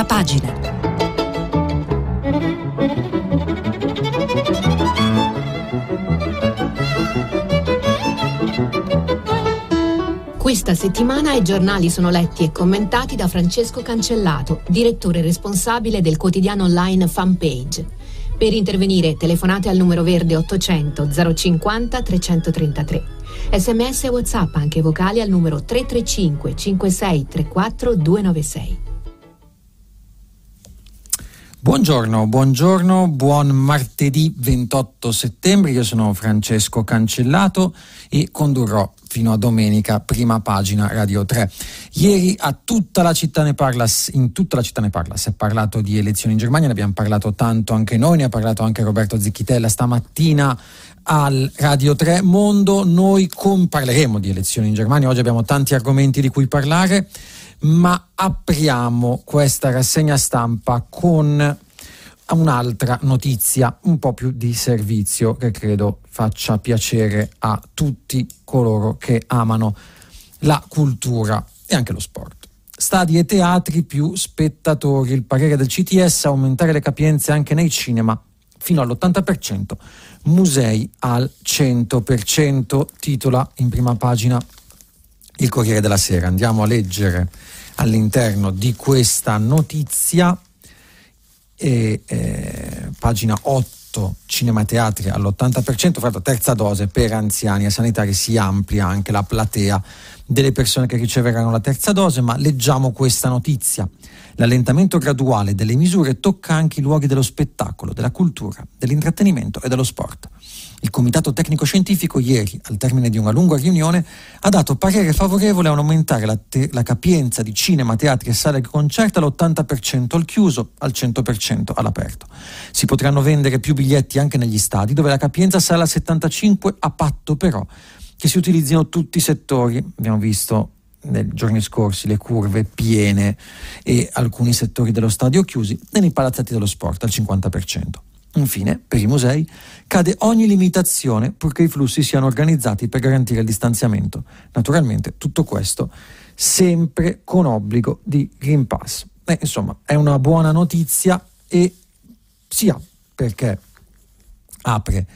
prima pagina. Questa settimana i giornali sono letti e commentati da Francesco Cancellato, direttore responsabile del quotidiano online Fanpage. Per intervenire telefonate al numero verde 800 050 333. Sms e WhatsApp anche vocali al numero 335 56 34 296. Buongiorno, buongiorno, buon martedì 28 settembre, io sono Francesco Cancellato e condurrò fino a domenica prima pagina Radio 3. Ieri a tutta la città ne parla, in tutta la città ne parla, si è parlato di elezioni in Germania, ne abbiamo parlato tanto anche noi, ne ha parlato anche Roberto Zicchitella stamattina al Radio 3 Mondo, noi parleremo di elezioni in Germania, oggi abbiamo tanti argomenti di cui parlare ma apriamo questa rassegna stampa con un'altra notizia un po' più di servizio che credo faccia piacere a tutti coloro che amano la cultura e anche lo sport. Stadi e teatri più spettatori, il parere del CTS aumentare le capienze anche nei cinema fino all'80%, musei al 100%, titola in prima pagina il Corriere della Sera. Andiamo a leggere all'interno di questa notizia, e, eh, pagina 8, cinemateatri all'80%, fra terza dose per anziani e sanitari si amplia anche la platea delle persone che riceveranno la terza dose, ma leggiamo questa notizia. L'allentamento graduale delle misure tocca anche i luoghi dello spettacolo, della cultura, dell'intrattenimento e dello sport. Il Comitato Tecnico Scientifico ieri, al termine di una lunga riunione, ha dato parere favorevole a un aumentare la, te- la capienza di cinema, teatri e sale di concerto all'80% al chiuso, al 100% all'aperto. Si potranno vendere più biglietti anche negli stadi, dove la capienza sarà al 75% a patto però che si utilizzino tutti i settori. Abbiamo visto nei giorni scorsi le curve piene e alcuni settori dello stadio chiusi e nei palazzetti dello sport al 50%. Infine, per i musei, cade ogni limitazione purché i flussi siano organizzati per garantire il distanziamento. Naturalmente tutto questo sempre con obbligo di Green Pass. Eh, insomma, è una buona notizia e sia perché apre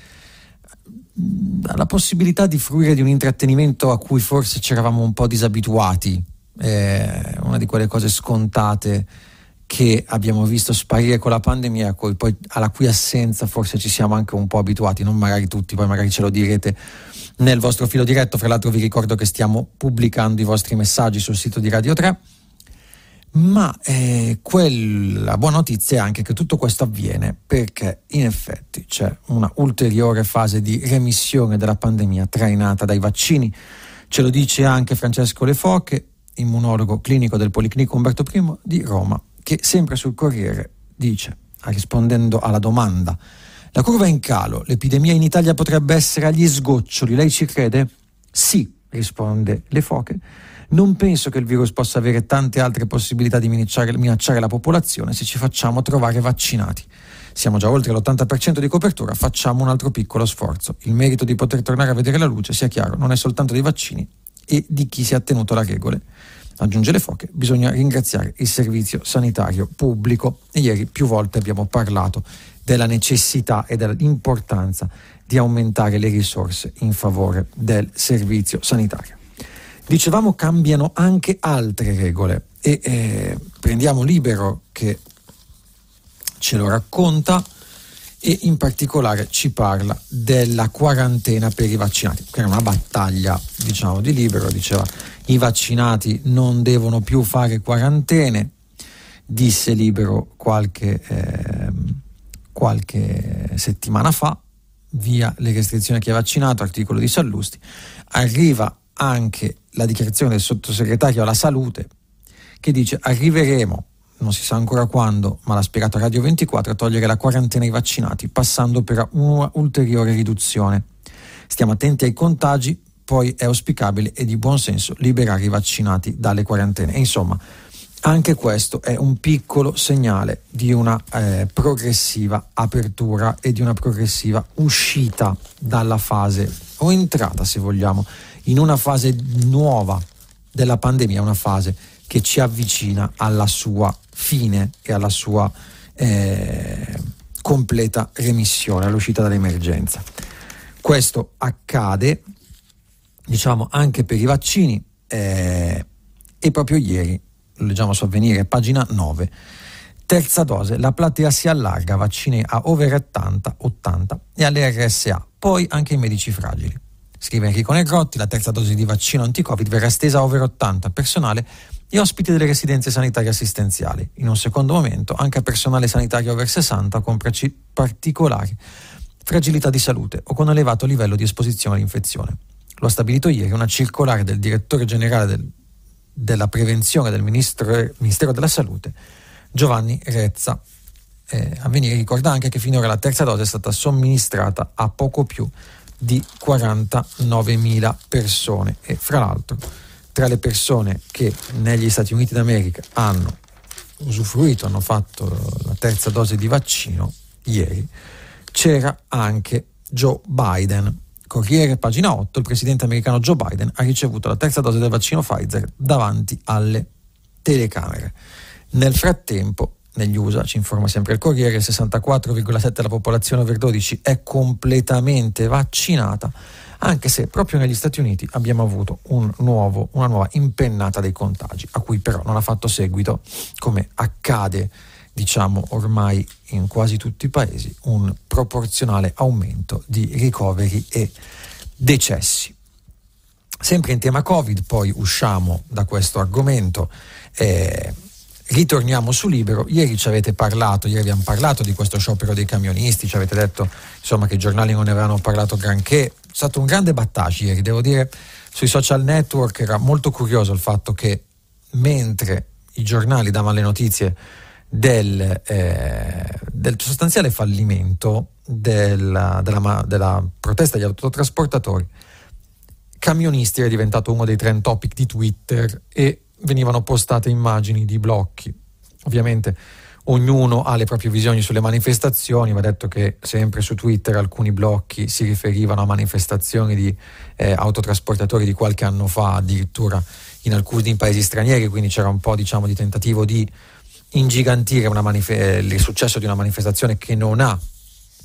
la possibilità di fruire di un intrattenimento a cui forse ci eravamo un po' disabituati, eh, una di quelle cose scontate che abbiamo visto sparire con la pandemia, poi alla cui assenza forse ci siamo anche un po' abituati, non magari tutti, poi magari ce lo direte nel vostro filo diretto. Fra l'altro vi ricordo che stiamo pubblicando i vostri messaggi sul sito di Radio 3. Ma eh, quella buona notizia è anche che tutto questo avviene perché in effetti c'è una ulteriore fase di remissione della pandemia trainata dai vaccini. Ce lo dice anche Francesco Le Foche, immunologo clinico del Policlinico Umberto I di Roma che sempre sul Corriere dice, rispondendo alla domanda, la curva è in calo, l'epidemia in Italia potrebbe essere agli sgoccioli, lei ci crede? Sì, risponde Le Foche. Non penso che il virus possa avere tante altre possibilità di minacciare, minacciare la popolazione se ci facciamo trovare vaccinati. Siamo già oltre l'80% di copertura, facciamo un altro piccolo sforzo. Il merito di poter tornare a vedere la luce, sia chiaro, non è soltanto dei vaccini e di chi si è attenuto alle regole. Aggiunge le foche, bisogna ringraziare il servizio sanitario pubblico e ieri più volte abbiamo parlato della necessità e dell'importanza di aumentare le risorse in favore del servizio sanitario. Dicevamo cambiano anche altre regole e eh, prendiamo Libero che ce lo racconta e in particolare ci parla della quarantena per i vaccinati, che era una battaglia diciamo di Libero, diceva i vaccinati non devono più fare quarantene, disse Libero qualche, eh, qualche settimana fa, via le restrizioni a chi è vaccinato, articolo di Sallusti, arriva anche la dichiarazione del sottosegretario alla salute che dice arriveremo, non si sa ancora quando, ma l'ha spiegato Radio 24, a togliere la quarantena ai vaccinati, passando per una ulteriore riduzione. Stiamo attenti ai contagi, poi è auspicabile e di buon senso liberare i vaccinati dalle quarantene. E insomma, anche questo è un piccolo segnale di una eh, progressiva apertura e di una progressiva uscita dalla fase, o entrata se vogliamo, in una fase nuova della pandemia, una fase che ci avvicina alla sua fine e alla sua eh, completa remissione, all'uscita dall'emergenza. Questo accade, diciamo, anche per i vaccini eh, e proprio ieri, leggiamo su avvenire, pagina 9, terza dose, la platea si allarga, vaccini a over 80, 80 e alle RSA, poi anche ai medici fragili. Scrive Enrico Negrotti, la terza dose di vaccino anti-Covid verrà estesa a over 80 personale e ospiti delle residenze sanitarie assistenziali. In un secondo momento anche a personale sanitario over 60 con particolari fragilità di salute o con elevato livello di esposizione all'infezione. Lo ha stabilito ieri una circolare del direttore generale del, della prevenzione del Ministro, Ministero della Salute, Giovanni Rezza. Eh, venire ricorda anche che finora la terza dose è stata somministrata a poco più di 49.000 persone e fra l'altro tra le persone che negli Stati Uniti d'America hanno usufruito, hanno fatto la terza dose di vaccino ieri, c'era anche Joe Biden. Corriere, pagina 8, il presidente americano Joe Biden ha ricevuto la terza dose del vaccino Pfizer davanti alle telecamere. Nel frattempo negli USA, ci informa sempre il Corriere, il 64,7% della popolazione over 12 è completamente vaccinata, anche se proprio negli Stati Uniti abbiamo avuto un nuovo, una nuova impennata dei contagi, a cui però non ha fatto seguito, come accade diciamo ormai in quasi tutti i paesi, un proporzionale aumento di ricoveri e decessi. Sempre in tema Covid, poi usciamo da questo argomento. Eh, ritorniamo su Libero. Ieri ci avete parlato, ieri abbiamo parlato di questo sciopero dei camionisti, ci avete detto insomma, che i giornali non ne avevano parlato granché. È stato un grande battaggio ieri, devo dire, sui social network era molto curioso il fatto che mentre i giornali davano le notizie del, eh, del sostanziale fallimento della, della, della protesta degli autotrasportatori, camionisti era diventato uno dei trend topic di Twitter e venivano postate immagini di blocchi. Ovviamente ognuno ha le proprie visioni sulle manifestazioni, va detto che sempre su Twitter alcuni blocchi si riferivano a manifestazioni di eh, autotrasportatori di qualche anno fa, addirittura in alcuni paesi stranieri, quindi c'era un po' diciamo, di tentativo di ingigantire manif- eh, il successo di una manifestazione che non ha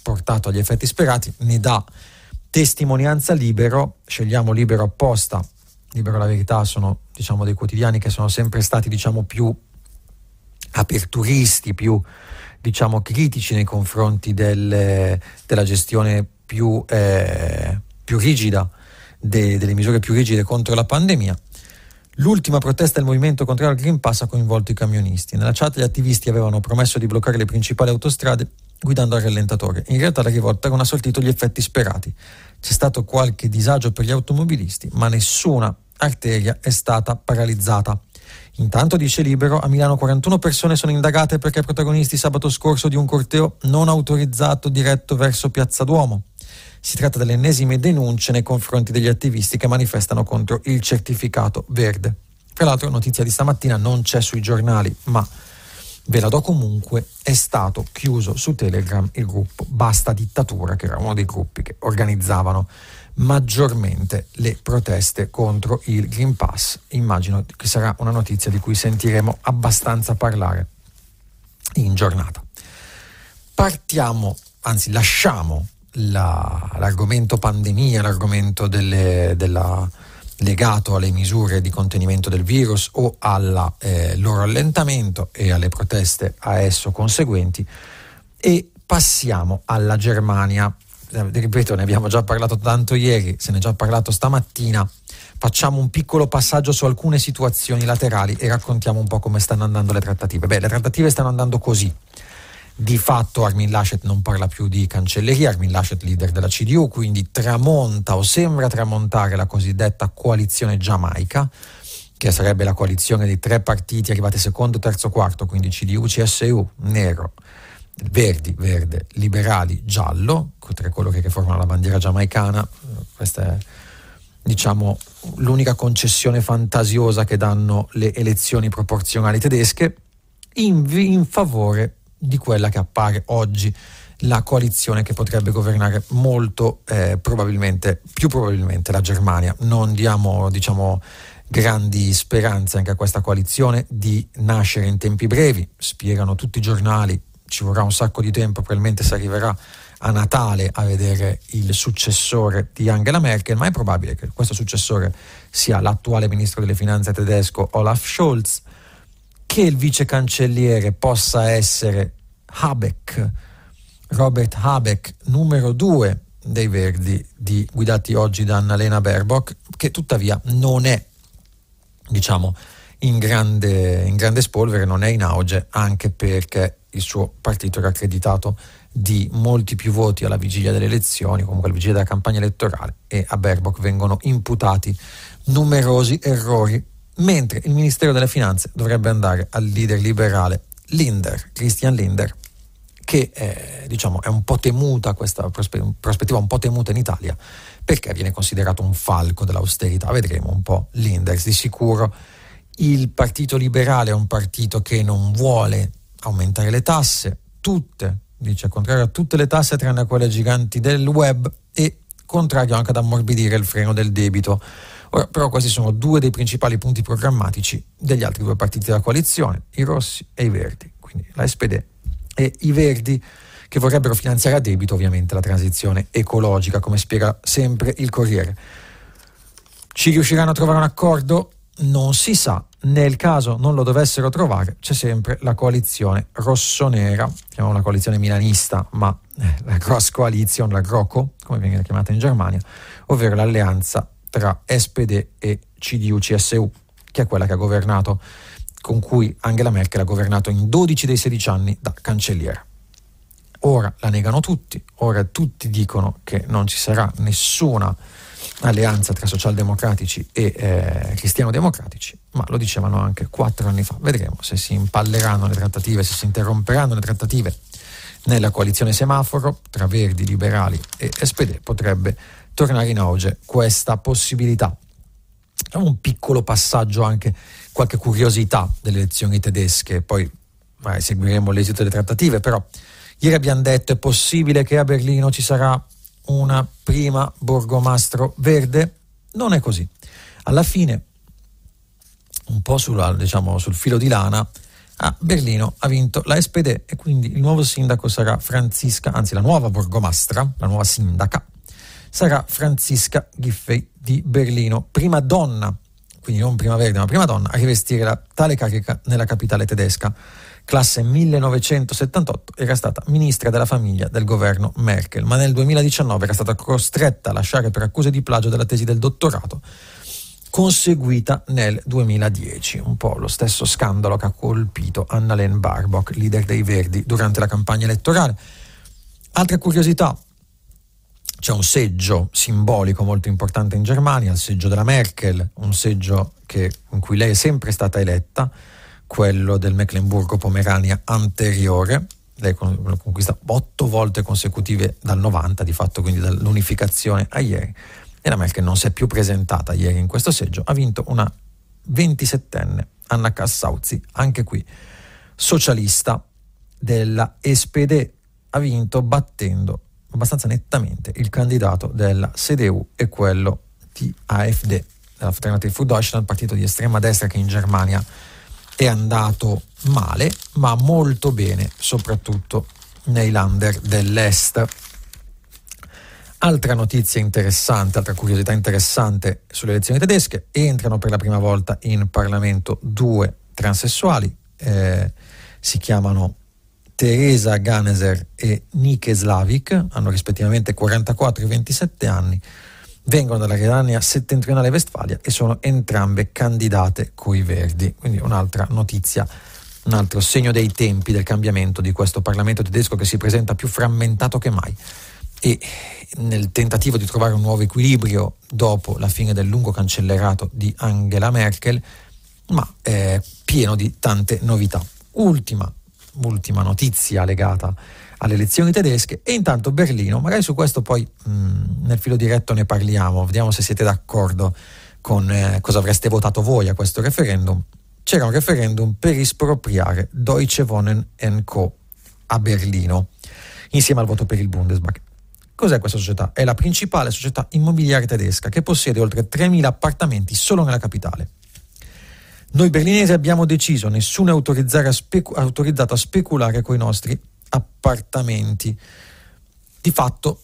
portato agli effetti sperati, ne dà testimonianza libero, scegliamo libero apposta Libero la Verità sono diciamo, dei quotidiani che sono sempre stati diciamo, più aperturisti, più diciamo, critici nei confronti del, della gestione più, eh, più rigida, de, delle misure più rigide contro la pandemia. L'ultima protesta del movimento contrario al Green Pass ha coinvolto i camionisti. Nella chat gli attivisti avevano promesso di bloccare le principali autostrade guidando al rallentatore. In realtà la rivolta non ha sortito gli effetti sperati. C'è stato qualche disagio per gli automobilisti, ma nessuna arteria è stata paralizzata. Intanto, dice Libero, a Milano 41 persone sono indagate perché protagonisti sabato scorso di un corteo non autorizzato diretto verso Piazza Duomo. Si tratta delle ennesime denunce nei confronti degli attivisti che manifestano contro il certificato verde. Tra l'altro, notizia di stamattina non c'è sui giornali, ma ve la do comunque, è stato chiuso su Telegram il gruppo Basta Dittatura, che era uno dei gruppi che organizzavano maggiormente le proteste contro il Green Pass. Immagino che sarà una notizia di cui sentiremo abbastanza parlare in giornata. Partiamo, anzi lasciamo la, l'argomento pandemia, l'argomento delle, della, legato alle misure di contenimento del virus o al eh, loro allentamento e alle proteste a esso conseguenti e passiamo alla Germania. Eh, ripeto, ne abbiamo già parlato tanto ieri, se ne è già parlato stamattina. Facciamo un piccolo passaggio su alcune situazioni laterali e raccontiamo un po' come stanno andando le trattative. Beh, le trattative stanno andando così di fatto Armin Laschet non parla più di cancelleria, Armin Laschet leader della CDU, quindi tramonta o sembra tramontare la cosiddetta coalizione giamaica, che sarebbe la coalizione dei tre partiti arrivati secondo, terzo, quarto, quindi CDU, CSU, nero, verdi, verde, liberali, giallo, tre colori che formano la bandiera giamaicana, questa è diciamo l'unica concessione fantasiosa che danno le elezioni proporzionali tedesche in, in favore di quella che appare oggi la coalizione che potrebbe governare molto eh, probabilmente, più probabilmente la Germania. Non diamo diciamo, grandi speranze anche a questa coalizione di nascere in tempi brevi, spiegano tutti i giornali, ci vorrà un sacco di tempo, probabilmente si arriverà a Natale a vedere il successore di Angela Merkel, ma è probabile che questo successore sia l'attuale ministro delle finanze tedesco Olaf Scholz, che il vice cancelliere possa essere Habeck, Robert Habeck, numero due dei Verdi, di, guidati oggi da Annalena Baerbock, che tuttavia non è, diciamo, in grande, in grande spolvere, non è in auge, anche perché il suo partito era accreditato di molti più voti alla vigilia delle elezioni, comunque alla vigilia della campagna elettorale, e a Baerbock vengono imputati numerosi errori, mentre il Ministero delle Finanze dovrebbe andare al leader liberale Linder, Christian Linder, che eh, diciamo, è un po' temuta, questa prospettiva un po' temuta in Italia, perché viene considerato un falco dell'austerità. Vedremo un po' l'index. Di sicuro il Partito Liberale è un partito che non vuole aumentare le tasse, tutte, dice contrario a tutte le tasse tranne a quelle giganti del web e contrario anche ad ammorbidire il freno del debito. Ora, però questi sono due dei principali punti programmatici degli altri due partiti della coalizione, i rossi e i verdi, quindi la SPD e i Verdi che vorrebbero finanziare a debito ovviamente la transizione ecologica, come spiega sempre il Corriere. Ci riusciranno a trovare un accordo? Non si sa. Nel caso non lo dovessero trovare, c'è sempre la coalizione rossonera, chiamiamola coalizione milanista, ma eh, la Gross Coalition, la GROCO, come viene chiamata in Germania, ovvero l'alleanza tra SPD e CDU-CSU, che è quella che ha governato con cui Angela Merkel ha governato in 12 dei 16 anni da cancelliera. Ora la negano tutti, ora tutti dicono che non ci sarà nessuna alleanza tra socialdemocratici e eh, cristiano-democratici, ma lo dicevano anche quattro anni fa. Vedremo se si impalleranno le trattative, se si interromperanno le trattative nella coalizione semaforo tra Verdi, Liberali e SPD. Potrebbe tornare in auge questa possibilità. Un piccolo passaggio anche qualche curiosità delle elezioni tedesche, poi magari seguiremo l'esito delle trattative, però ieri abbiamo detto è possibile che a Berlino ci sarà una prima borgomastro verde? Non è così. Alla fine, un po' sulla, diciamo, sul filo di lana, a Berlino ha vinto la SPD e quindi il nuovo sindaco sarà Franziska, anzi la nuova borgomastra, la nuova sindaca, sarà Franziska Giffey di Berlino, prima donna quindi non prima verde ma prima donna, a rivestire la, tale carica nella capitale tedesca. Classe 1978 era stata ministra della famiglia del governo Merkel, ma nel 2019 era stata costretta a lasciare per accuse di plagio della tesi del dottorato, conseguita nel 2010. Un po' lo stesso scandalo che ha colpito Annalene Barbock, leader dei Verdi, durante la campagna elettorale. Altre curiosità, c'è un seggio simbolico molto importante in Germania, il seggio della Merkel, un seggio che, in cui lei è sempre stata eletta, quello del Mecklenburgo-Pomerania anteriore. Lei lo conquista otto volte consecutive dal 90, di fatto quindi dall'unificazione a ieri. E la Merkel non si è più presentata ieri in questo seggio, ha vinto una 27enne, Anna Kassauzi, anche qui socialista della SPD, ha vinto battendo abbastanza nettamente il candidato della CDU e quello di AfD, l'Alternative für Deutschland, partito di estrema destra che in Germania è andato male, ma molto bene, soprattutto nei lander dell'est. Altra notizia interessante, altra curiosità interessante sulle elezioni tedesche, entrano per la prima volta in Parlamento due transessuali, eh, si chiamano Teresa Ganeser e Nike Slavik, hanno rispettivamente 44 e 27 anni, vengono dalla Renania settentrionale Vestfalia e sono entrambe candidate coi Verdi. Quindi un'altra notizia, un altro segno dei tempi del cambiamento di questo Parlamento tedesco che si presenta più frammentato che mai. E nel tentativo di trovare un nuovo equilibrio dopo la fine del lungo cancellerato di Angela Merkel, ma pieno di tante novità. Ultima ultima notizia legata alle elezioni tedesche e intanto Berlino, magari su questo poi mh, nel filo diretto ne parliamo, vediamo se siete d'accordo con eh, cosa avreste votato voi a questo referendum. C'era un referendum per espropriare Deutsche Wohnen Co. a Berlino, insieme al voto per il Bundesbank. Cos'è questa società? È la principale società immobiliare tedesca che possiede oltre 3.000 appartamenti solo nella capitale Noi berlinesi abbiamo deciso, nessuno è specu- autorizzato a speculare con i nostri appartamenti. Di fatto,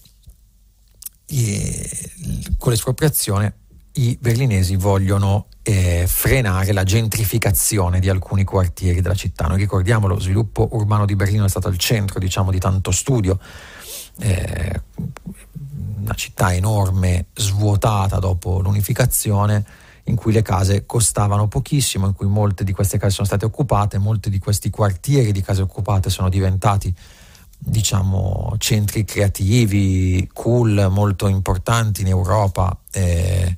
eh, con l'espropriazione, i berlinesi vogliono eh, frenare la gentrificazione di alcuni quartieri della città. Noi ricordiamo lo sviluppo urbano di Berlino è stato al centro diciamo, di tanto studio. Eh, una città enorme, svuotata dopo l'unificazione, in cui le case costavano pochissimo, in cui molte di queste case sono state occupate, molti di questi quartieri di case occupate sono diventati diciamo centri creativi, cool, molto importanti in Europa. Eh,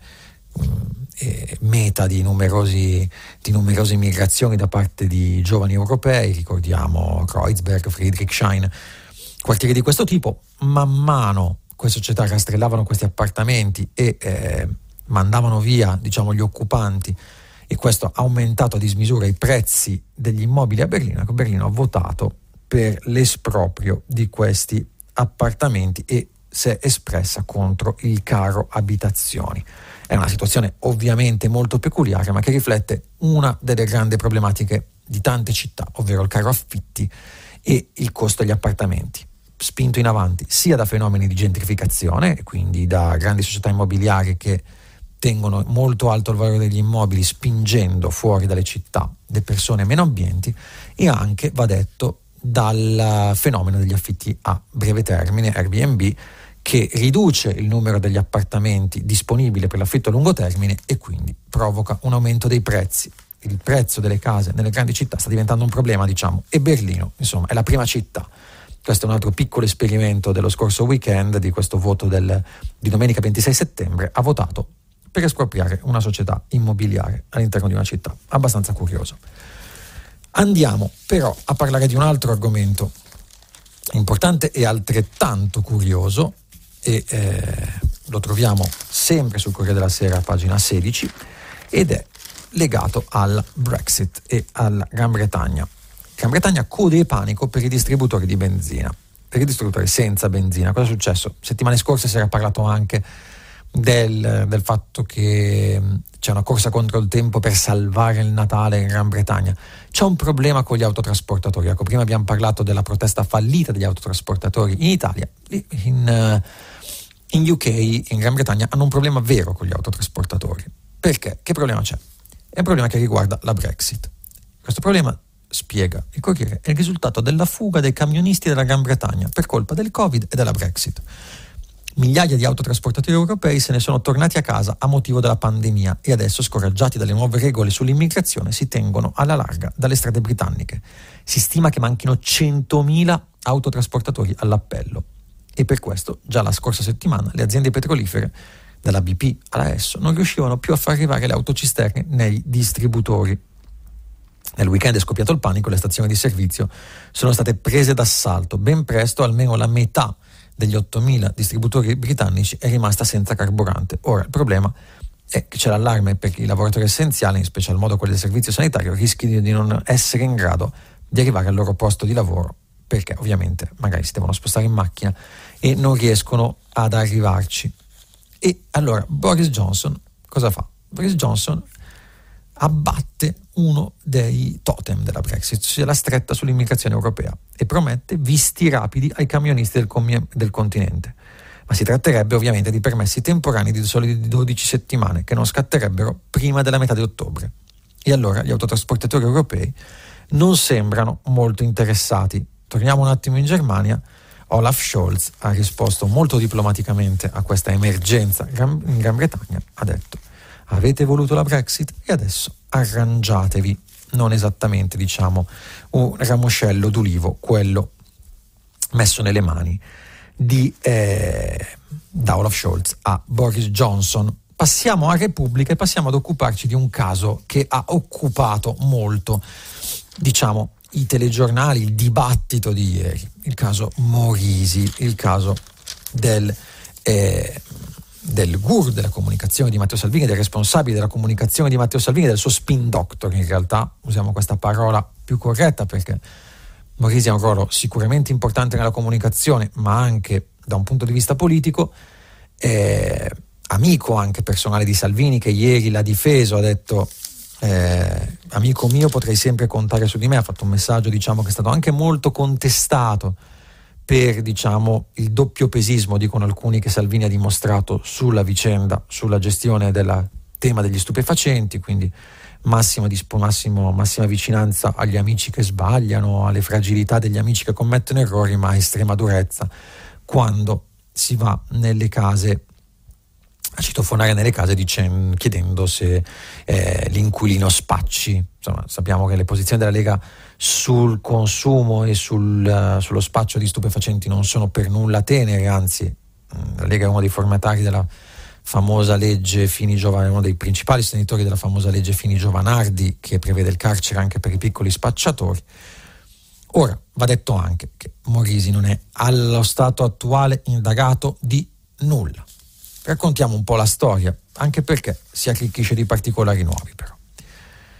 eh, meta di, numerosi, di, numerose migrazioni da parte di giovani europei, ricordiamo Kreuzberg, Friedrichshain, quartieri di questo tipo, man mano queste società rastrellavano questi appartamenti e eh, mandavano via diciamo, gli occupanti e questo ha aumentato a dismisura i prezzi degli immobili a Berlino, ecco Berlino ha votato per l'esproprio di questi appartamenti e si è espressa contro il caro abitazioni. È una situazione ovviamente molto peculiare, ma che riflette una delle grandi problematiche di tante città, ovvero il caro affitti e il costo degli appartamenti, spinto in avanti sia da fenomeni di gentrificazione, quindi da grandi società immobiliari che tengono molto alto il valore degli immobili, spingendo fuori dalle città le persone meno ambienti, e anche, va detto, dal fenomeno degli affitti a breve termine, Airbnb, che riduce il numero degli appartamenti disponibili per l'affitto a lungo termine e quindi provoca un aumento dei prezzi. Il prezzo delle case nelle grandi città sta diventando un problema, diciamo, e Berlino, insomma, è la prima città. Questo è un altro piccolo esperimento dello scorso weekend, di questo voto del, di domenica 26 settembre, ha votato per espropriare una società immobiliare all'interno di una città. Abbastanza curioso. Andiamo però a parlare di un altro argomento importante e altrettanto curioso, e eh, lo troviamo sempre sul Corriere della Sera, pagina 16, ed è legato al Brexit e alla Gran Bretagna. Gran Bretagna code e panico per i distributori di benzina, per i distributori senza benzina. Cosa è successo? Settimane scorse si era parlato anche del, del, fatto che c'è una corsa contro il tempo per salvare il Natale in Gran Bretagna. C'è un problema con gli autotrasportatori. Ecco, prima abbiamo parlato della protesta fallita degli autotrasportatori in Italia. In, in UK, in Gran Bretagna, hanno un problema vero con gli autotrasportatori. Perché? Che problema c'è? È un problema che riguarda la Brexit. Questo problema, spiega il Corriere, è il risultato della fuga dei camionisti della Gran Bretagna per colpa del Covid e della Brexit. Migliaia di autotrasportatori europei se ne sono tornati a casa a motivo della pandemia e adesso, scoraggiati dalle nuove regole sull'immigrazione, si tengono alla larga dalle strade britanniche. Si stima che manchino 100.000 autotrasportatori all'appello e per questo già la scorsa settimana le aziende petrolifere, dalla BP alla ESSO, non riuscivano più a far arrivare le autocisterne nei distributori. Nel weekend è scoppiato il panico, le stazioni di servizio sono state prese d'assalto. Ben presto almeno la metà degli 8.000 distributori britannici è rimasta senza carburante. Ora il problema è che c'è l'allarme per i lavoratori essenziali, in special modo quelli del servizio sanitario, rischiano di non essere in grado di arrivare al loro posto di lavoro perché ovviamente magari si devono spostare in macchina e non riescono ad arrivarci. E allora Boris Johnson cosa fa? Boris Johnson abbatte uno dei totem della Brexit, cioè la stretta sull'immigrazione europea, e promette visti rapidi ai camionisti del, com- del continente. Ma si tratterebbe ovviamente di permessi temporanei di soli 12 settimane, che non scatterebbero prima della metà di ottobre. E allora gli autotrasportatori europei non sembrano molto interessati. Torniamo un attimo in Germania Olaf Scholz ha risposto molto diplomaticamente a questa emergenza in Gran Bretagna, ha detto avete voluto la Brexit e adesso arrangiatevi, non esattamente diciamo un ramoscello d'ulivo, quello messo nelle mani di, eh, da Olaf Scholz a Boris Johnson. Passiamo a Repubblica e passiamo ad occuparci di un caso che ha occupato molto, diciamo, i telegiornali, il dibattito di ieri, il caso Morisi, il caso del, eh, del GUR della comunicazione di Matteo Salvini, del responsabile della comunicazione di Matteo Salvini, del suo spin doctor, in realtà usiamo questa parola più corretta perché Morisi ha un ruolo sicuramente importante nella comunicazione, ma anche da un punto di vista politico, eh, amico anche personale di Salvini che ieri l'ha difeso, ha detto eh, amico mio potrei sempre contare su di me, ha fatto un messaggio diciamo, che è stato anche molto contestato per diciamo, il doppio pesismo, dicono alcuni, che Salvini ha dimostrato sulla vicenda, sulla gestione del tema degli stupefacenti, quindi massima, massimo, massima vicinanza agli amici che sbagliano, alle fragilità degli amici che commettono errori, ma estrema durezza quando si va nelle case a citofonare nelle case dicendo, chiedendo se eh, l'inquilino spacci. Insomma, sappiamo che le posizioni della Lega sul consumo e sul, uh, sullo spaccio di stupefacenti non sono per nulla tenere, anzi mm, la Lega è uno dei formatari della famosa legge Fini Giovanardi, uno dei principali sostenitori della famosa legge Fini Giovanardi che prevede il carcere anche per i piccoli spacciatori. Ora, va detto anche che Morisi non è allo stato attuale indagato di nulla. Raccontiamo un po' la storia, anche perché si arricchisce di particolari nuovi però.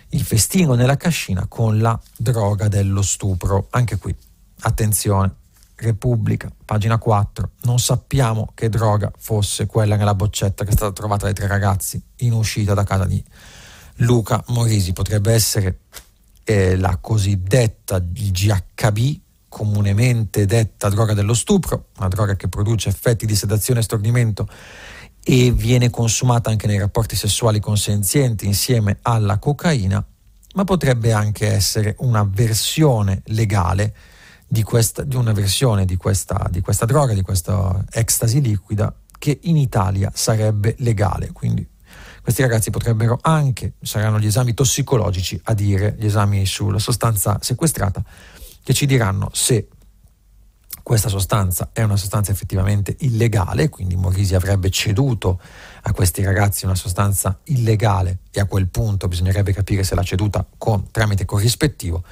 Il festino nella cascina con la droga dello stupro. Anche qui, attenzione, Repubblica, pagina 4. Non sappiamo che droga fosse quella nella boccetta che è stata trovata dai tre ragazzi in uscita da casa di Luca Morisi. Potrebbe essere eh, la cosiddetta GHB, comunemente detta droga dello stupro, una droga che produce effetti di sedazione e stordimento e viene consumata anche nei rapporti sessuali consenzienti insieme alla cocaina, ma potrebbe anche essere una versione legale di, questa, di una versione di questa, di questa droga, di questa ecstasy liquida che in Italia sarebbe legale. Quindi questi ragazzi potrebbero anche, saranno gli esami tossicologici a dire, gli esami sulla sostanza sequestrata, che ci diranno se questa sostanza è una sostanza effettivamente illegale, quindi Morisi avrebbe ceduto a questi ragazzi una sostanza illegale e a quel punto bisognerebbe capire se l'ha ceduta con, tramite corrispettivo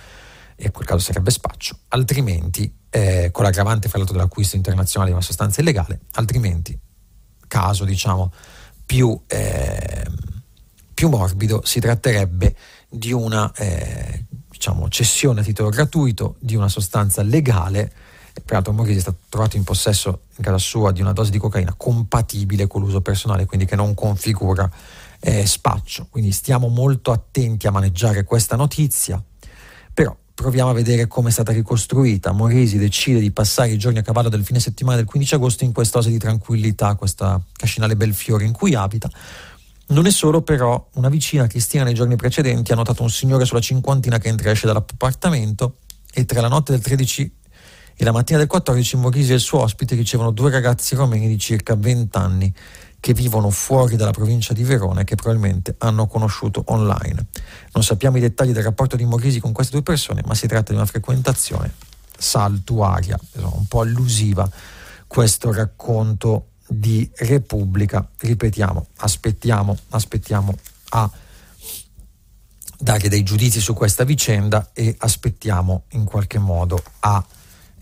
e in quel caso sarebbe spaccio, altrimenti eh, con l'aggravante fra l'altro dell'acquisto internazionale di una sostanza illegale, altrimenti caso diciamo più, eh, più morbido si tratterebbe di una eh, diciamo, cessione a titolo gratuito di una sostanza legale Peraltro Morisi è stato trovato in possesso in casa sua di una dose di cocaina compatibile con l'uso personale, quindi che non configura eh, spaccio. Quindi stiamo molto attenti a maneggiare questa notizia, però proviamo a vedere come è stata ricostruita. Morisi decide di passare i giorni a cavallo del fine settimana del 15 agosto in quest'oasi di tranquillità, questa cascinale Belfiore in cui abita. Non è solo però una vicina Cristina nei giorni precedenti ha notato un signore sulla cinquantina che entra e esce dall'appartamento e tra la notte del 13 e la mattina del 14 Morisi e il suo ospite ricevono due ragazzi romeni di circa 20 anni che vivono fuori dalla provincia di Verona e che probabilmente hanno conosciuto online. Non sappiamo i dettagli del rapporto di Morisi con queste due persone, ma si tratta di una frequentazione saltuaria, un po' allusiva questo racconto di Repubblica. Ripetiamo, aspettiamo, aspettiamo a dare dei giudizi su questa vicenda e aspettiamo in qualche modo a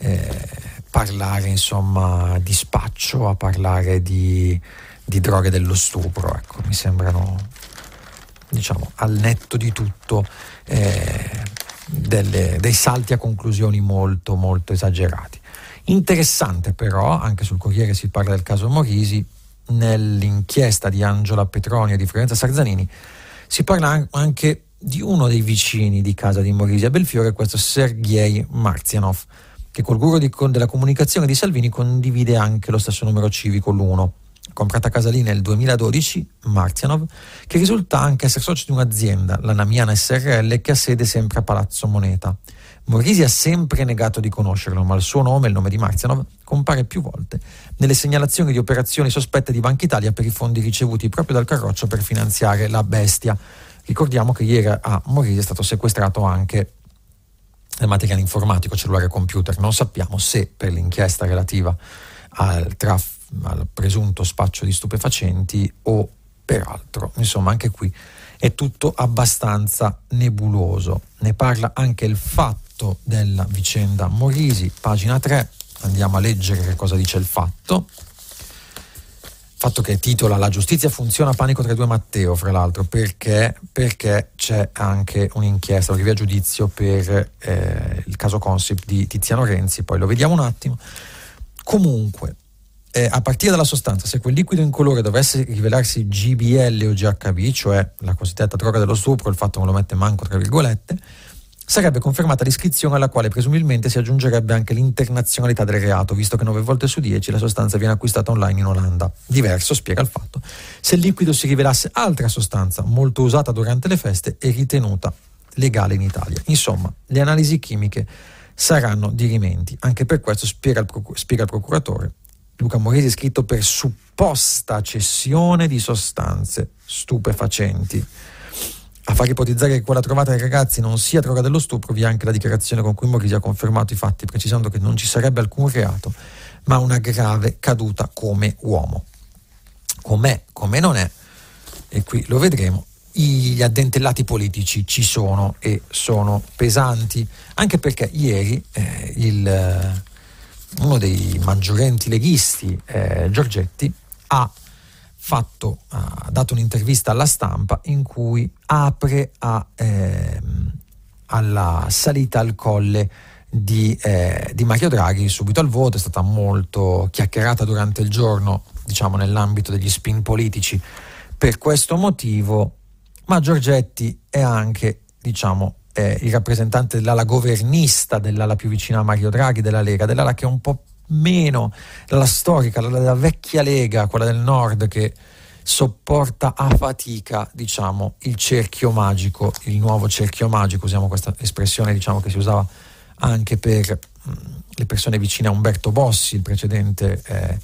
eh, parlare insomma di spaccio, a parlare di, di droghe dello stupro, ecco, mi sembrano diciamo al netto di tutto eh, delle, dei salti a conclusioni molto molto esagerati. Interessante però, anche sul Corriere si parla del caso Morisi, nell'inchiesta di Angela Petroni e di Fiorenza Sarzanini si parla anche di uno dei vicini di casa di Morisi a Belfiore, questo Sergei Marzianov che col guru di, della comunicazione di Salvini condivide anche lo stesso numero civico, l'1. Comprata a casa lì nel 2012, Marzianov, che risulta anche essere socio di un'azienda, la Namiana SRL, che ha sede sempre a Palazzo Moneta. Morisi ha sempre negato di conoscerlo, ma il suo nome, il nome di Marzianov, compare più volte nelle segnalazioni di operazioni sospette di Banca Italia per i fondi ricevuti proprio dal Carroccio per finanziare la bestia. Ricordiamo che ieri a Morisi è stato sequestrato anche del materiale informatico, cellulare e computer. Non sappiamo se per l'inchiesta relativa al, traf- al presunto spaccio di stupefacenti o per altro. Insomma, anche qui è tutto abbastanza nebuloso. Ne parla anche il fatto della vicenda Morisi, pagina 3. Andiamo a leggere che cosa dice il fatto fatto che titola La giustizia funziona, panico tra i due Matteo, fra l'altro, perché, perché c'è anche un'inchiesta, un rinvio a giudizio per eh, il caso Consip di Tiziano Renzi, poi lo vediamo un attimo. Comunque, eh, a partire dalla sostanza, se quel liquido incolore dovesse rivelarsi GBL o GHB, cioè la cosiddetta droga dello stupro, il fatto non lo mette manco tra virgolette, sarebbe confermata l'iscrizione alla quale presumibilmente si aggiungerebbe anche l'internazionalità del reato, visto che 9 volte su 10 la sostanza viene acquistata online in Olanda. Diverso, spiega il fatto, se il liquido si rivelasse altra sostanza molto usata durante le feste e ritenuta legale in Italia. Insomma, le analisi chimiche saranno dirimenti. Anche per questo, spiega il, procur- spiega il procuratore, Luca Moresi è scritto per supposta cessione di sostanze stupefacenti. A far ipotizzare che quella trovata dai ragazzi non sia droga dello stupro, vi è anche la dichiarazione con cui Morisi ha confermato i fatti, precisando che non ci sarebbe alcun reato, ma una grave caduta come uomo. Com'è, come non è, e qui lo vedremo, gli addentellati politici ci sono e sono pesanti, anche perché ieri eh, il uno dei maggiorenti leghisti, eh, Giorgetti, ha, fatto, ha dato un'intervista alla stampa in cui apre a, eh, alla salita al colle di, eh, di, Mario Draghi subito al voto, è stata molto chiacchierata durante il giorno, diciamo nell'ambito degli spin politici. Per questo motivo, ma Giorgetti è anche, diciamo, eh, il rappresentante dell'ala governista, dell'ala più vicina a Mario Draghi, della Lega, dell'ala che è un po' meno la storica, la della vecchia Lega, quella del nord che sopporta a fatica, diciamo, il cerchio magico, il nuovo cerchio magico, usiamo questa espressione, diciamo, che si usava anche per mh, mm, le persone vicine a Umberto Bossi, il precedente eh,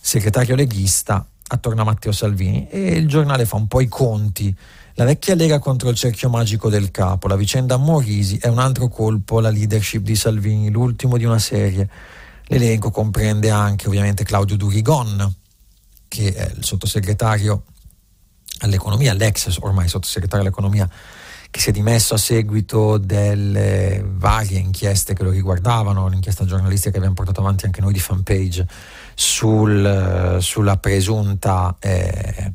segretario leghista, attorno a Matteo Salvini e il giornale fa un po' i conti la vecchia Lega contro il cerchio magico del capo, la vicenda Morisi è un altro colpo alla leadership di Salvini, l'ultimo di una serie. L'elenco comprende anche ovviamente Claudio Durigon, che è il sottosegretario all'economia, l'ex ormai sottosegretario all'economia, che si è dimesso a seguito delle varie inchieste che lo riguardavano, l'inchiesta giornalistica che abbiamo portato avanti anche noi di fanpage sul, sulla presunta, eh,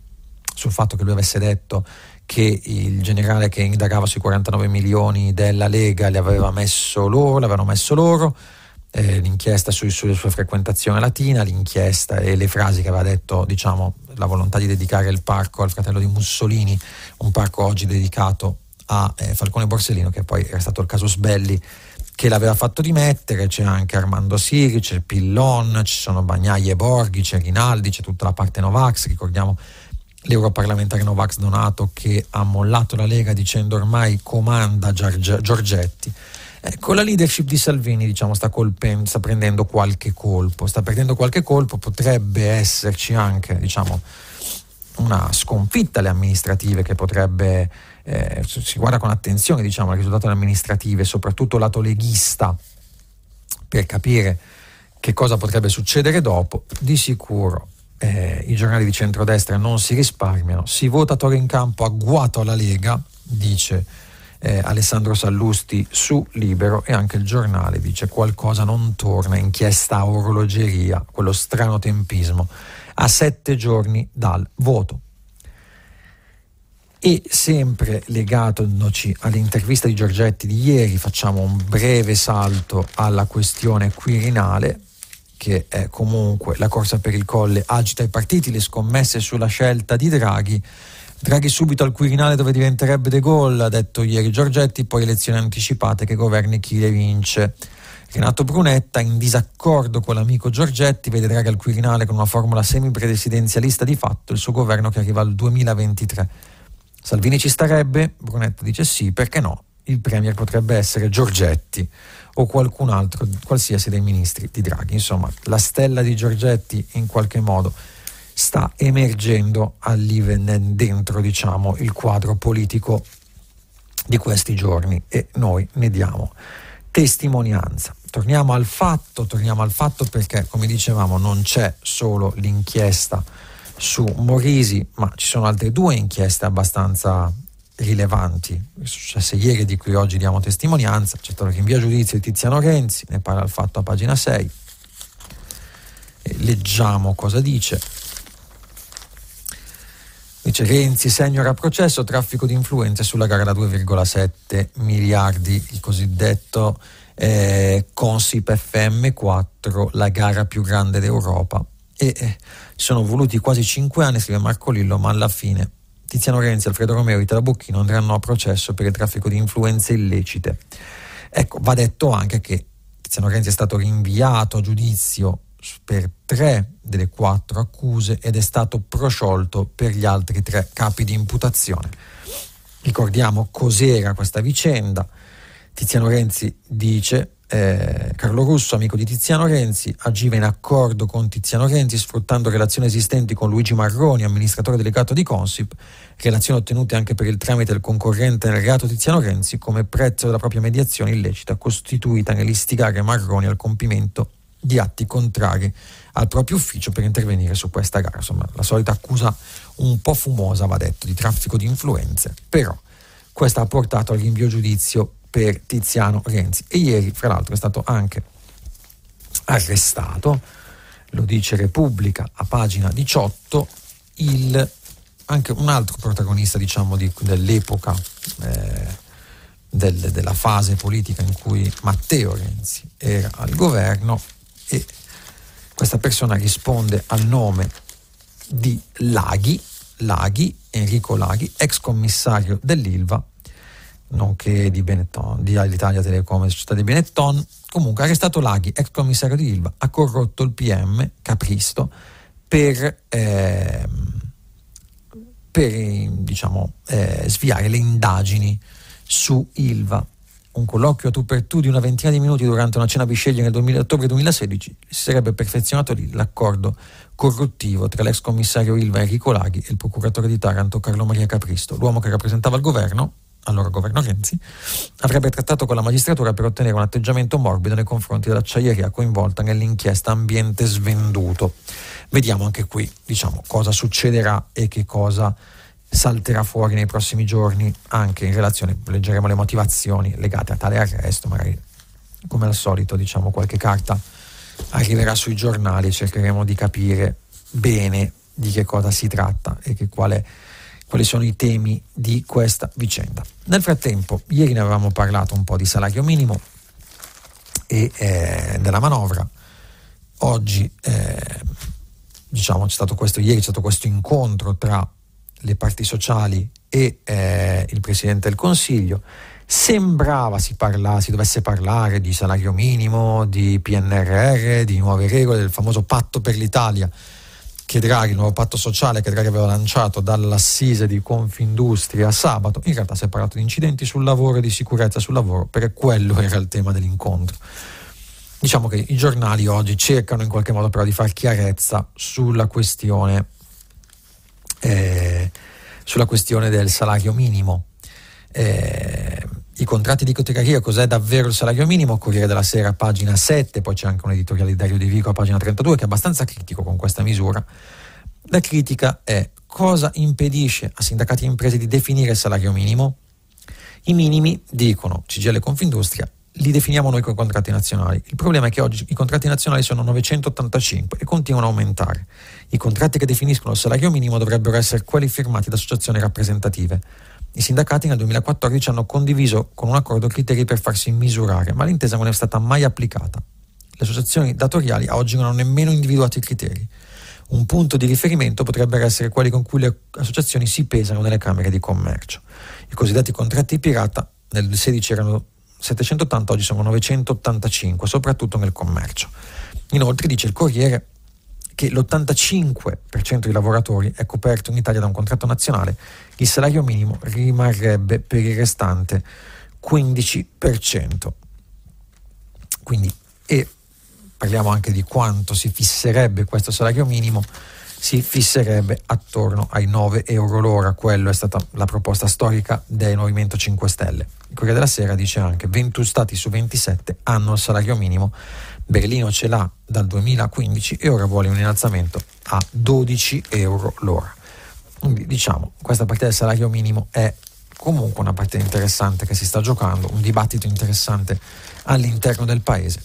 sul fatto che lui avesse detto che il generale che indagava sui 49 milioni della Lega li aveva messo loro, l'avevano messo loro, eh, l'inchiesta su, sulla sua frequentazione latina, l'inchiesta e le frasi che aveva detto, diciamo, la volontà di dedicare il parco al fratello di Mussolini, un parco oggi dedicato a eh, Falcone Borsellino, che poi era stato il caso Sbelli che l'aveva fatto dimettere, c'è anche Armando Siri, c'è Pillon, ci sono Bagnaglia e Borghi, c'è Rinaldi, c'è tutta la parte Novax, ricordiamo l'europarlamentare Novax Donato che ha mollato la Lega dicendo ormai comanda Giorgetti. Con la leadership di Salvini diciamo, sta, colpendo, sta, prendendo qualche colpo, sta perdendo qualche colpo, potrebbe esserci anche diciamo, una sconfitta alle amministrative che potrebbe, eh, si guarda con attenzione diciamo, al risultato delle amministrative, soprattutto lato leghista, per capire che cosa potrebbe succedere dopo, di sicuro eh, i giornali di centrodestra non si risparmiano, si vota Toro in campo agguato alla Lega, dice eh, Alessandro Sallusti su Libero e anche il giornale dice qualcosa non torna, inchiesta orologeria, quello strano tempismo, a sette giorni dal voto. E sempre legatoci all'intervista di Giorgetti di ieri, facciamo un breve salto alla questione quirinale che è comunque la corsa per il colle agita i partiti, le scommesse sulla scelta di Draghi. Draghi subito al Quirinale dove diventerebbe De Gaulle, ha detto ieri Giorgetti, poi elezioni anticipate che governi chi le vince. Renato Brunetta, in disaccordo con l'amico Giorgetti, vede Draghi al Quirinale con una formula semipresidenzialista di fatto, il suo governo che arriva al 2023. Salvini ci starebbe? Brunetta dice sì, perché no? Il premier potrebbe essere Giorgetti o qualcun altro, qualsiasi dei ministri di Draghi. Insomma, la stella di Giorgetti in qualche modo sta emergendo dentro diciamo, il quadro politico di questi giorni e noi ne diamo testimonianza. Torniamo al fatto, torniamo al fatto perché, come dicevamo, non c'è solo l'inchiesta su Morisi, ma ci sono altre due inchieste abbastanza rilevanti, è successo ieri di cui oggi diamo testimonianza, c'è stato il rinvio a giudizio di Tiziano Renzi, ne parla il fatto a pagina 6, e leggiamo cosa dice. Dice Renzi, senior a processo, traffico di influenze sulla gara da 2,7 miliardi, il cosiddetto eh, Consip FM4, la gara più grande d'Europa e eh, sono voluti quasi cinque anni, scrive Marco Lillo, ma alla fine Tiziano Renzi, Alfredo Romeo e Italo Bocchino andranno a processo per il traffico di influenze illecite. Ecco, va detto anche che Tiziano Renzi è stato rinviato a giudizio per tre delle quattro accuse ed è stato prosciolto per gli altri tre capi di imputazione. Ricordiamo cos'era questa vicenda. Tiziano Renzi dice eh, Carlo Russo, amico di Tiziano Renzi, agiva in accordo con Tiziano Renzi sfruttando relazioni esistenti con Luigi Marroni, amministratore delegato di Consip, relazioni ottenute anche per il tramite del concorrente nel reato Tiziano Renzi come prezzo della propria mediazione illecita costituita nell'istigare Marroni al compimento di atti contrari al proprio ufficio per intervenire su questa gara. Insomma, la solita accusa un po' fumosa, va detto, di traffico di influenze, però questa ha portato al rinvio giudizio per Tiziano Renzi e ieri, fra l'altro, è stato anche arrestato, lo dice Repubblica a pagina 18, il, anche un altro protagonista diciamo, di, dell'epoca eh, del, della fase politica in cui Matteo Renzi era al governo e questa persona risponde al nome di Laghi, Laghi, Enrico Laghi, ex commissario dell'Ilva, nonché di Benetton, di Alitalia Telecom e società di Benetton. Comunque, arrestato Laghi, ex commissario di Ilva, ha corrotto il PM Capristo per, eh, per diciamo, eh, sviare le indagini su Ilva un colloquio a tu per tu di una ventina di minuti durante una cena bisceglie nel 2000, ottobre 2016 si sarebbe perfezionato lì l'accordo corruttivo tra l'ex commissario Ilva Enrico Laghi e il procuratore di Taranto Carlo Maria Capristo, l'uomo che rappresentava il governo, allora governo Renzi, avrebbe trattato con la magistratura per ottenere un atteggiamento morbido nei confronti dell'acciaieria coinvolta nell'inchiesta ambiente svenduto. Vediamo anche qui, diciamo, cosa succederà e che cosa salterà fuori nei prossimi giorni anche in relazione, leggeremo le motivazioni legate a tale arresto, magari come al solito diciamo qualche carta arriverà sui giornali e cercheremo di capire bene di che cosa si tratta e che quale, quali sono i temi di questa vicenda. Nel frattempo, ieri ne avevamo parlato un po' di salario minimo e eh, della manovra, oggi eh, diciamo c'è stato questo, ieri c'è stato questo incontro tra le parti sociali e eh, il Presidente del Consiglio. Sembrava si, parla, si dovesse parlare di salario minimo, di PNRR, di nuove regole, del famoso patto per l'Italia che Draghi, il nuovo patto sociale che Draghi aveva lanciato dall'assise di Confindustria sabato. In realtà si è parlato di incidenti sul lavoro e di sicurezza sul lavoro, perché quello era il tema dell'incontro. Diciamo che i giornali oggi cercano in qualche modo però di far chiarezza sulla questione eh, sulla questione del salario minimo. Eh, I contratti di categoria, cos'è davvero il salario minimo? Corriere della Sera, pagina 7, poi c'è anche un editoriale di Dario De Vico a pagina 32 che è abbastanza critico con questa misura. La critica è cosa impedisce a sindacati e imprese di definire il salario minimo? I minimi, dicono CGL Confindustria, li definiamo noi con i contratti nazionali. Il problema è che oggi i contratti nazionali sono 985 e continuano a aumentare. I contratti che definiscono il salario minimo dovrebbero essere quelli firmati da associazioni rappresentative. I sindacati nel 2014 hanno condiviso con un accordo criteri per farsi misurare, ma l'intesa non è stata mai applicata. Le associazioni datoriali a oggi non hanno nemmeno individuato i criteri. Un punto di riferimento potrebbero essere quelli con cui le associazioni si pesano nelle camere di commercio. I cosiddetti contratti pirata nel 2016 erano 780, oggi sono 985, soprattutto nel commercio. Inoltre dice il Corriere che l'85% dei lavoratori è coperto in Italia da un contratto nazionale, il salario minimo rimarrebbe per il restante 15%. Quindi, e parliamo anche di quanto si fisserebbe questo salario minimo, si fisserebbe attorno ai 9 euro l'ora, quello è stata la proposta storica del Movimento 5 Stelle. Il Corriere della Sera dice anche 21 stati su 27 hanno il salario minimo Berlino ce l'ha dal 2015 e ora vuole un innalzamento a 12 euro l'ora. Quindi diciamo, questa partita del salario minimo è comunque una partita interessante che si sta giocando, un dibattito interessante all'interno del paese.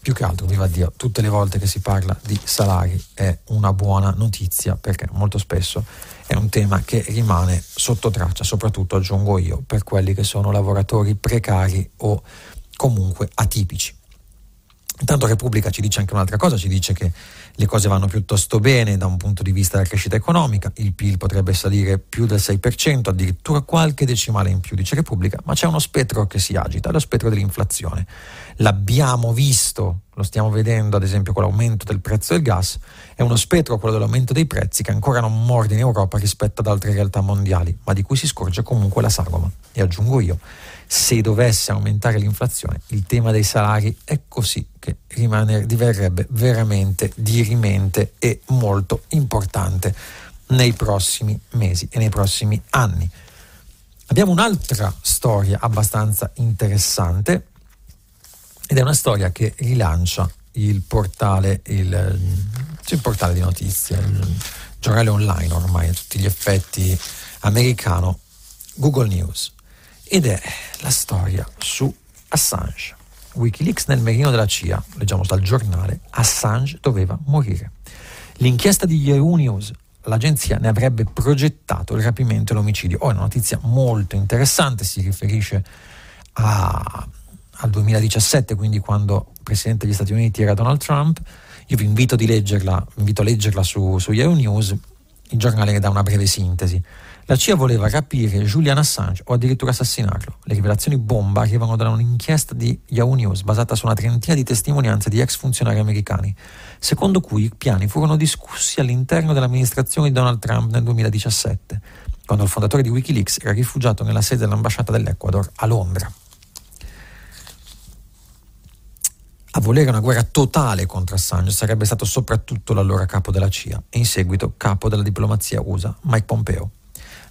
Più che altro, viva Dio, tutte le volte che si parla di salari è una buona notizia perché molto spesso è un tema che rimane sotto traccia, soprattutto aggiungo io, per quelli che sono lavoratori precari o comunque atipici. Intanto Repubblica ci dice anche un'altra cosa, ci dice che le cose vanno piuttosto bene da un punto di vista della crescita economica, il PIL potrebbe salire più del 6%, addirittura qualche decimale in più, dice Repubblica, ma c'è uno spettro che si agita, lo spettro dell'inflazione. L'abbiamo visto, lo stiamo vedendo ad esempio con l'aumento del prezzo del gas, è uno spettro quello dell'aumento dei prezzi che ancora non morde in Europa rispetto ad altre realtà mondiali, ma di cui si scorge comunque la sagoma. E aggiungo io, se dovesse aumentare l'inflazione, il tema dei salari è così che rimane, diverrebbe veramente dirimente e molto importante nei prossimi mesi e nei prossimi anni. Abbiamo un'altra storia abbastanza interessante ed è una storia che rilancia il portale, il, il portale di notizie, il giornale online ormai a tutti gli effetti americano, Google News ed è la storia su Assange. Wikileaks nel merino della CIA, leggiamo dal giornale, Assange doveva morire. L'inchiesta di Yahoo News, l'agenzia ne avrebbe progettato il rapimento e l'omicidio. Oh, è una notizia molto interessante, si riferisce a, al 2017, quindi quando il Presidente degli Stati Uniti era Donald Trump. Io vi invito, leggerla, vi invito a leggerla su, su Yahoo News, il giornale che dà una breve sintesi. La CIA voleva rapire Julian Assange o addirittura assassinarlo. Le rivelazioni bomba arrivano da un'inchiesta di Yahoo News basata su una trentina di testimonianze di ex funzionari americani, secondo cui i piani furono discussi all'interno dell'amministrazione di Donald Trump nel 2017, quando il fondatore di Wikileaks era rifugiato nella sede dell'ambasciata dell'Ecuador a Londra. A volere una guerra totale contro Assange sarebbe stato soprattutto l'allora capo della CIA e in seguito capo della diplomazia USA, Mike Pompeo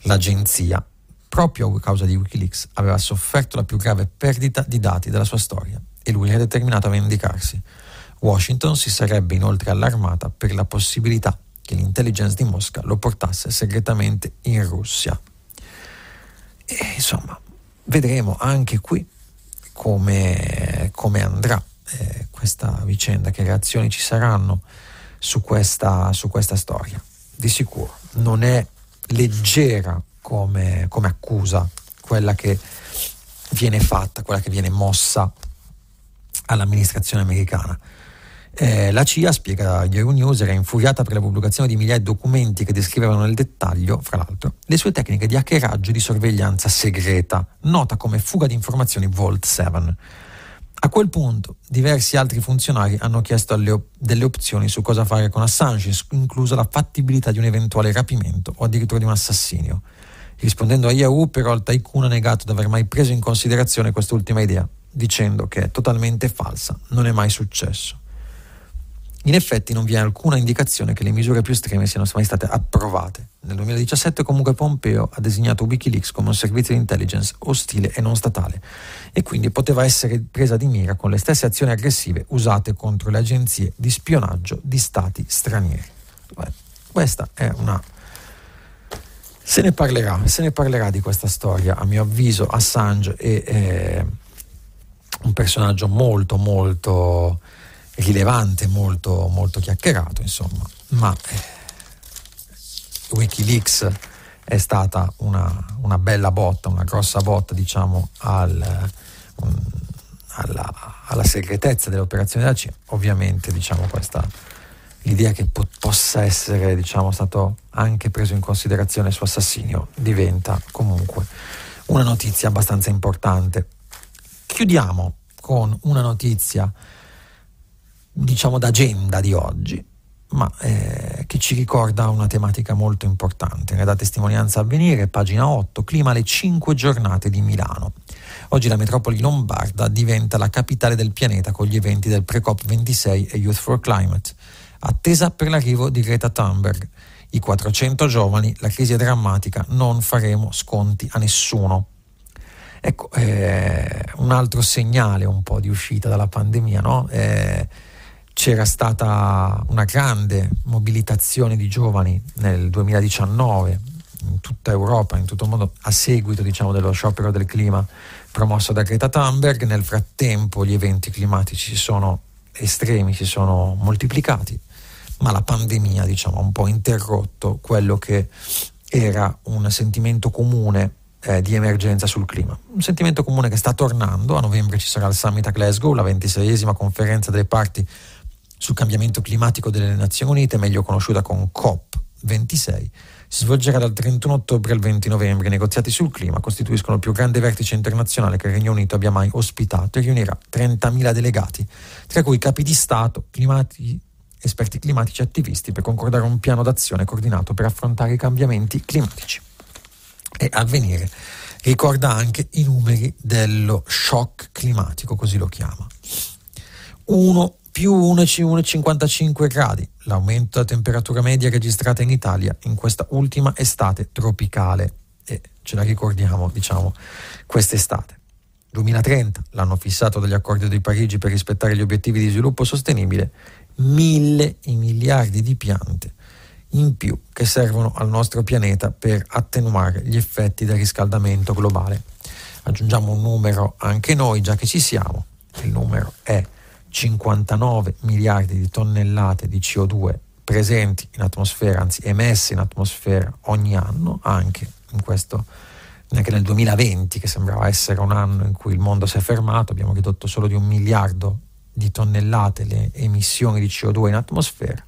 l'agenzia, proprio a causa di Wikileaks, aveva sofferto la più grave perdita di dati della sua storia e lui era determinato a vendicarsi. Washington si sarebbe inoltre allarmata per la possibilità che l'intelligence di Mosca lo portasse segretamente in Russia. E insomma, vedremo anche qui come, come andrà eh, questa vicenda, che reazioni ci saranno su questa, su questa storia. Di sicuro non è leggera come, come accusa, quella che viene fatta, quella che viene mossa all'amministrazione americana. Eh, la CIA, spiega Yahoo News, era infuriata per la pubblicazione di migliaia di documenti che descrivevano nel dettaglio, fra l'altro, le sue tecniche di hackeraggio e di sorveglianza segreta, nota come fuga di informazioni Vault 7. A quel punto diversi altri funzionari hanno chiesto op- delle opzioni su cosa fare con Assange, inclusa la fattibilità di un eventuale rapimento o addirittura di un assassinio. Rispondendo a Yahoo, però, il tycoon ha negato di aver mai preso in considerazione quest'ultima idea, dicendo che è totalmente falsa, non è mai successo. In effetti non vi è alcuna indicazione che le misure più estreme siano mai state approvate. Nel 2017 comunque Pompeo ha designato Wikileaks come un servizio di intelligence ostile e non statale e quindi poteva essere presa di mira con le stesse azioni aggressive usate contro le agenzie di spionaggio di stati stranieri. Beh, questa è una... Se ne parlerà, se ne parlerà di questa storia, a mio avviso Assange è, è un personaggio molto molto rilevante, molto, molto chiacchierato, insomma, ma eh, Wikileaks è stata una, una, bella botta, una grossa botta, diciamo, al, un, alla, alla, segretezza delle operazioni della CIA. Ovviamente, diciamo, questa, l'idea che po- possa essere, diciamo, stato anche preso in considerazione il suo assassinio diventa comunque una notizia abbastanza importante. Chiudiamo con una notizia diciamo d'agenda di oggi, ma eh, che ci ricorda una tematica molto importante. Ne dà testimonianza a venire, pagina 8, clima alle 5 giornate di Milano. Oggi la metropoli lombarda diventa la capitale del pianeta con gli eventi del Pre-COP 26 e Youth for Climate, attesa per l'arrivo di Greta Thunberg. I 400 giovani, la crisi è drammatica, non faremo sconti a nessuno. Ecco, eh, un altro segnale un po' di uscita dalla pandemia, no? Eh, c'era stata una grande mobilitazione di giovani nel 2019 in tutta Europa, in tutto il mondo, a seguito diciamo, dello sciopero del clima promosso da Greta Thunberg. Nel frattempo gli eventi climatici sono estremi, si sono moltiplicati, ma la pandemia diciamo, ha un po' interrotto quello che era un sentimento comune eh, di emergenza sul clima. Un sentimento comune che sta tornando, a novembre ci sarà il summit a Glasgow, la ventiseiesima conferenza delle parti sul cambiamento climatico delle Nazioni Unite, meglio conosciuta con COP26 si svolgerà dal 31 ottobre al 20 novembre. I negoziati sul clima costituiscono il più grande vertice internazionale che il Regno Unito abbia mai ospitato e riunirà 30.000 delegati, tra cui capi di Stato, climati, esperti climatici e attivisti, per concordare un piano d'azione coordinato per affrontare i cambiamenti climatici. E avvenire ricorda anche i numeri dello shock climatico, così lo chiama. 1 più 1,55 gradi, l'aumento della temperatura media registrata in Italia in questa ultima estate tropicale e ce la ricordiamo, diciamo, quest'estate. 2030, l'anno fissato dagli accordi di Parigi per rispettare gli obiettivi di sviluppo sostenibile, mille i miliardi di piante in più che servono al nostro pianeta per attenuare gli effetti del riscaldamento globale. Aggiungiamo un numero anche noi, già che ci siamo, il numero è 59 miliardi di tonnellate di CO2 presenti in atmosfera, anzi emesse in atmosfera ogni anno, anche questo neanche nel 2020, che sembrava essere un anno in cui il mondo si è fermato, abbiamo ridotto solo di un miliardo di tonnellate le emissioni di CO2 in atmosfera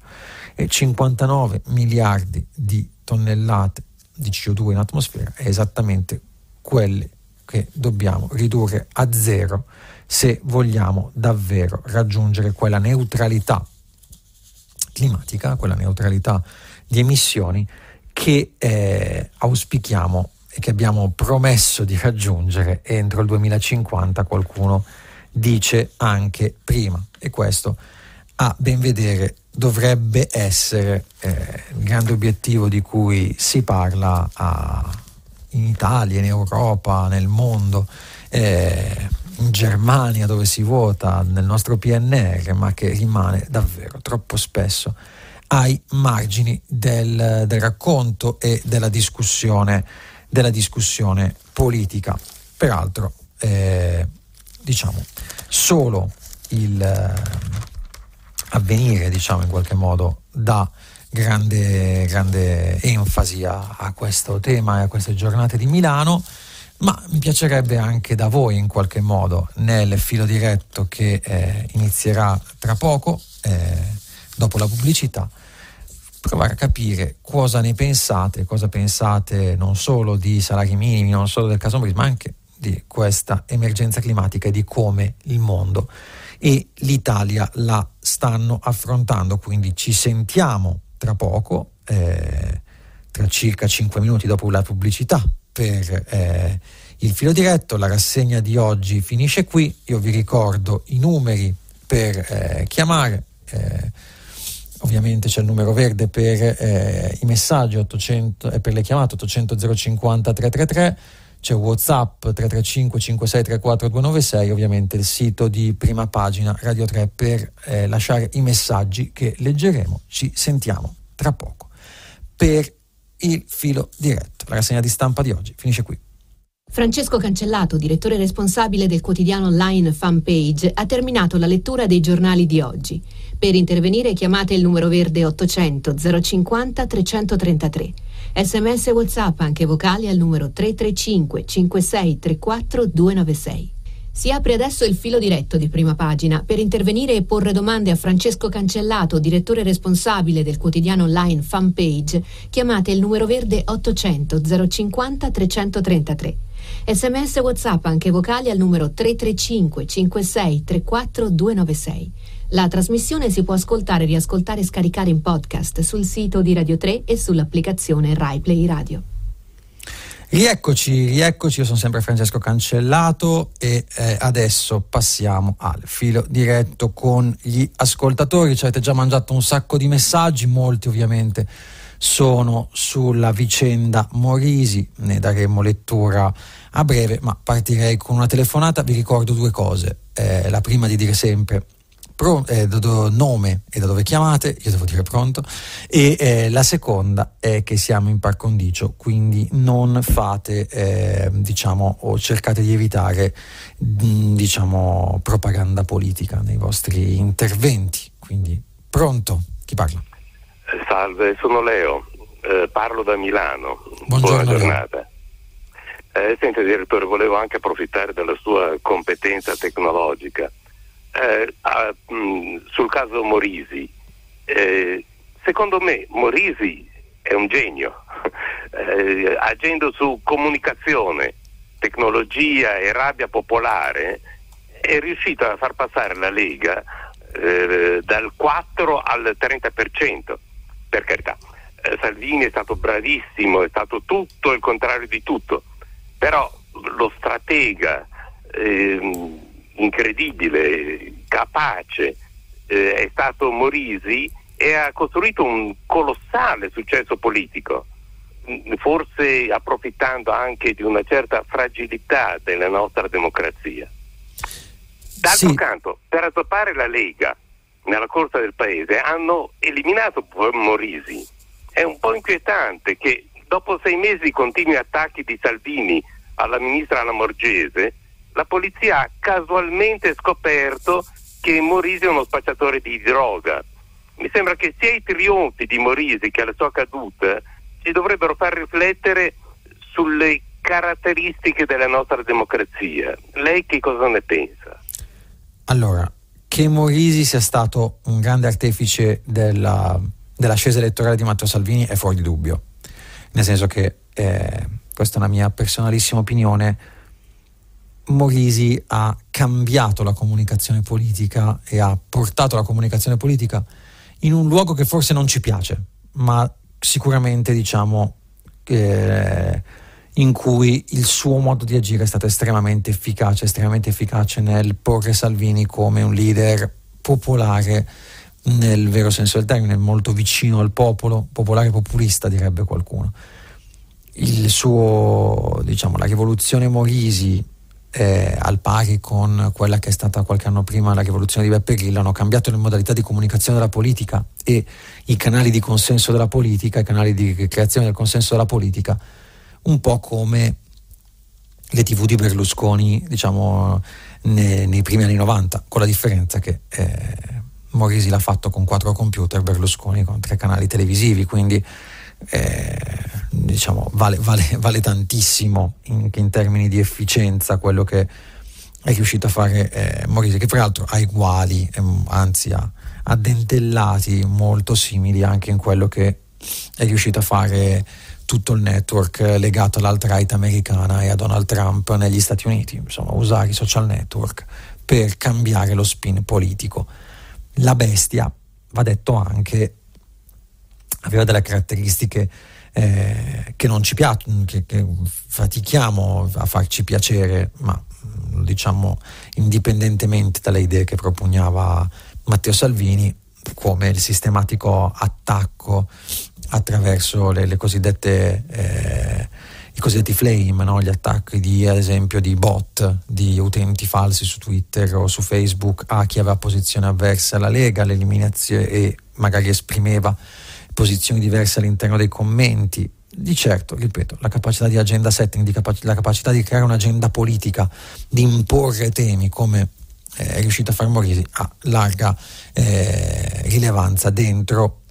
e 59 miliardi di tonnellate di CO2 in atmosfera è esattamente quelle che dobbiamo ridurre a zero se vogliamo davvero raggiungere quella neutralità climatica, quella neutralità di emissioni che eh, auspichiamo e che abbiamo promesso di raggiungere entro il 2050, qualcuno dice anche prima. E questo, a ben vedere, dovrebbe essere eh, il grande obiettivo di cui si parla a, in Italia, in Europa, nel mondo. Eh, in Germania dove si vota nel nostro PNR, ma che rimane davvero troppo spesso ai margini del, del racconto e della discussione, della discussione politica. Peraltro, eh, diciamo, solo il eh, avvenire, diciamo, in qualche modo, dà grande, grande enfasi a, a questo tema e a queste giornate di Milano ma mi piacerebbe anche da voi in qualche modo nel filo diretto che eh, inizierà tra poco, eh, dopo la pubblicità, provare a capire cosa ne pensate, cosa pensate non solo di salari minimi, non solo del caso ma anche di questa emergenza climatica e di come il mondo e l'Italia la stanno affrontando. Quindi ci sentiamo tra poco, eh, tra circa 5 minuti dopo la pubblicità, per eh, il filo diretto. La rassegna di oggi finisce qui. Io vi ricordo i numeri per eh, chiamare. Eh, ovviamente c'è il numero verde per eh, i messaggi 800, e per le chiamate 800 050 333 c'è Whatsapp 335 5634 296 ovviamente il sito di prima pagina Radio 3 per eh, lasciare i messaggi che leggeremo ci sentiamo tra poco per il filo diretto. La rassegna di stampa di oggi finisce qui. Francesco Cancellato, direttore responsabile del quotidiano online Fanpage, ha terminato la lettura dei giornali di oggi. Per intervenire chiamate il numero verde 800 050 333. Sms WhatsApp anche vocali al numero 335 5634 296. Si apre adesso il filo diretto di prima pagina per intervenire e porre domande a Francesco Cancellato, direttore responsabile del quotidiano online Fanpage. Chiamate il numero verde 800 050 333. Sms WhatsApp anche vocali al numero 335 56 34 296. La trasmissione si può ascoltare, riascoltare e scaricare in podcast sul sito di Radio 3 e sull'applicazione RaiPlay Radio. Rieccoci, rieccoci, io sono sempre Francesco Cancellato e eh, adesso passiamo al filo diretto con gli ascoltatori. Ci avete già mangiato un sacco di messaggi, molti ovviamente sono sulla vicenda Morisi, ne daremo lettura a breve, ma partirei con una telefonata. Vi ricordo due cose. Eh, la prima di dire sempre pro, eh, nome e da dove chiamate, io devo dire pronto, e eh, la seconda è che siamo in par condicio, quindi non fate, eh, diciamo, o cercate di evitare, mm, diciamo, propaganda politica nei vostri interventi. Quindi pronto, chi parla? Salve, sono Leo, eh, parlo da Milano. Buongiorno, Buona giornata. Eh, senta direttore, volevo anche approfittare della sua competenza tecnologica. Eh, a, mh, mm, sul caso Morisi, eh, secondo me Morisi è un genio, eh, agendo su comunicazione, tecnologia e rabbia popolare, è riuscito a far passare la Lega eh, dal 4 al 30%, per carità. Eh, Salvini è stato bravissimo, è stato tutto il contrario di tutto, però lo stratega eh, incredibile, capace, eh, è stato Morisi e ha costruito un colossale successo politico, forse approfittando anche di una certa fragilità della nostra democrazia. D'altro sì. canto, per azzoppare la Lega nella corsa del paese hanno eliminato Morisi. È un po' inquietante che dopo sei mesi di continui attacchi di Salvini alla ministra Lamorgese, la polizia ha casualmente scoperto che Morisi è uno spacciatore di droga. Mi sembra che sia i trionfi di Morisi che la sua caduta ci dovrebbero far riflettere sulle caratteristiche della nostra democrazia. Lei che cosa ne pensa? Allora, che Morisi sia stato un grande artefice della, dell'ascesa elettorale di Matteo Salvini è fuori di dubbio, nel senso che, eh, questa è una mia personalissima opinione, Morisi ha cambiato la comunicazione politica e ha portato la comunicazione politica in un luogo che forse non ci piace, ma sicuramente diciamo eh, in cui il suo modo di agire è stato estremamente efficace, estremamente efficace nel porre Salvini come un leader popolare nel vero senso del termine, molto vicino al popolo, popolare populista direbbe qualcuno. Il suo, diciamo, la rivoluzione Morisi eh, al pari con quella che è stata qualche anno prima la rivoluzione di Beppe Grillo, hanno cambiato le modalità di comunicazione della politica e i canali di consenso della politica, i canali di creazione del consenso della politica un po' come le tv di Berlusconi, diciamo, nei, nei primi anni 90, con la differenza che eh, Morisi l'ha fatto con quattro computer, Berlusconi con tre canali televisivi, quindi eh, diciamo, vale, vale, vale, tantissimo in, in, termini di efficienza quello che è riuscito a fare eh, Morisi, che peraltro ha uguali, eh, anzi ha, ha dentellati molto simili anche in quello che è riuscito a fare tutto il network legato all'alt-right americana e a Donald Trump negli Stati Uniti, insomma usare i social network per cambiare lo spin politico. La bestia, va detto anche, aveva delle caratteristiche eh, che non ci piacciono, che, che fatichiamo a farci piacere, ma diciamo indipendentemente dalle idee che propugnava Matteo Salvini, come il sistematico attacco attraverso le, le cosiddette eh, i cosiddetti flame, no? gli attacchi di, ad esempio di bot, di utenti falsi su Twitter o su Facebook a chi aveva posizione avversa alla Lega, l'eliminazione e magari esprimeva posizioni diverse all'interno dei commenti. Di certo, ripeto, la capacità di agenda setting, di capac- la capacità di creare un'agenda politica, di imporre temi come eh, è riuscito a fare Morisi ha larga eh, rilevanza dentro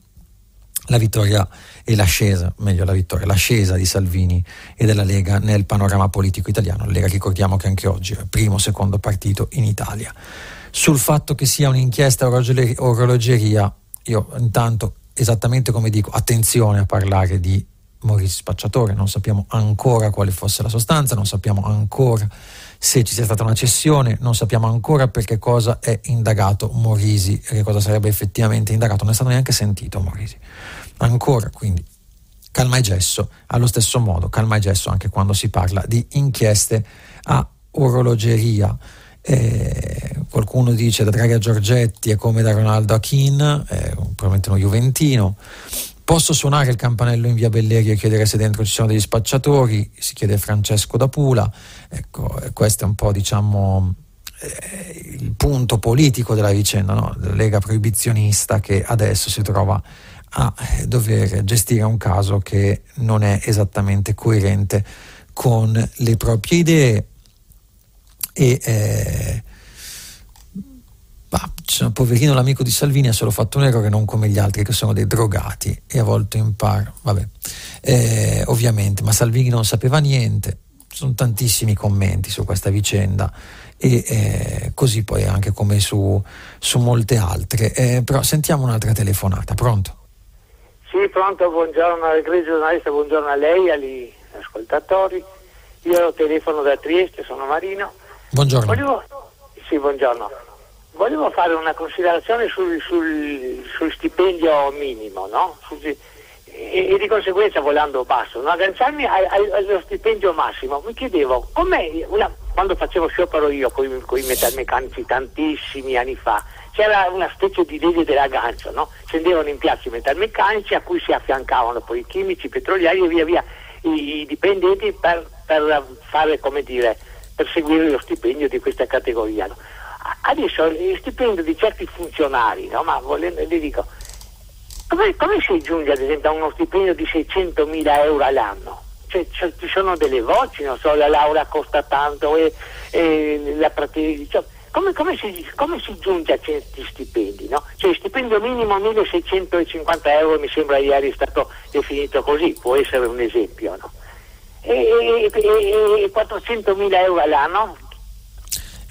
la vittoria e l'ascesa, meglio la vittoria, l'ascesa di Salvini e della Lega nel panorama politico italiano. La Lega ricordiamo che anche oggi è il primo secondo partito in Italia. Sul fatto che sia un'inchiesta orologeria, io intanto esattamente come dico, attenzione a parlare di Maurizio Spacciatore, non sappiamo ancora quale fosse la sostanza, non sappiamo ancora se ci sia stata una cessione, non sappiamo ancora per che cosa è indagato Morisi che cosa sarebbe effettivamente indagato, non è stato neanche sentito Morisi. Ancora, quindi, calma e gesso, allo stesso modo, calma e gesso anche quando si parla di inchieste a orologeria. Eh, qualcuno dice da Draghi a Giorgetti è come da Ronaldo a Keane, eh, probabilmente uno Juventino. Posso suonare il campanello in via Belleri e chiedere se dentro ci sono degli spacciatori? Si chiede Francesco da Pula. Ecco, questo è un po' diciamo eh, il punto politico della vicenda, no? la Lega proibizionista che adesso si trova a dover gestire un caso che non è esattamente coerente con le proprie idee e eh, bah, cioè, poverino l'amico di Salvini ha solo fatto un errore non come gli altri che sono dei drogati e a volte impara vabbè eh, ovviamente ma Salvini non sapeva niente sono tantissimi commenti su questa vicenda e eh, così poi anche come su, su molte altre. Eh, però sentiamo un'altra telefonata, pronto? Sì, pronto, buongiorno egregio giornalista, buongiorno a lei, agli ascoltatori. Io telefono da Trieste, sono Marino. Buongiorno. Volevo, sì, buongiorno. Volevo fare una considerazione sul, sul, sul stipendio minimo, no? Sul, e, e, di conseguenza volando basso, no? agganciarmi allo stipendio massimo. Mi chiedevo, una, quando facevo sciopero io con i metalmeccanici tantissimi anni fa, c'era una specie di legge dell'aggancio, no? scendevano in piazza i metalmeccanici a cui si affiancavano poi i chimici, i petrolieri e via via i, i dipendenti per, per, fare, come dire, per seguire lo stipendio di questa categoria. No? Adesso il stipendio di certi funzionari, no? ma volendo, le dico, come, come, si giunge ad esempio a uno stipendio di 600 mila euro all'anno? Cioè, cioè, ci sono delle voci, non so, la laurea costa tanto e, e la pratica, cioè, come, come, si, come, si, giunge a certi stipendi? No? Cioè il stipendio minimo 1650 euro mi sembra ieri è stato definito così, può essere un esempio. No? E, e, e 400 mila euro all'anno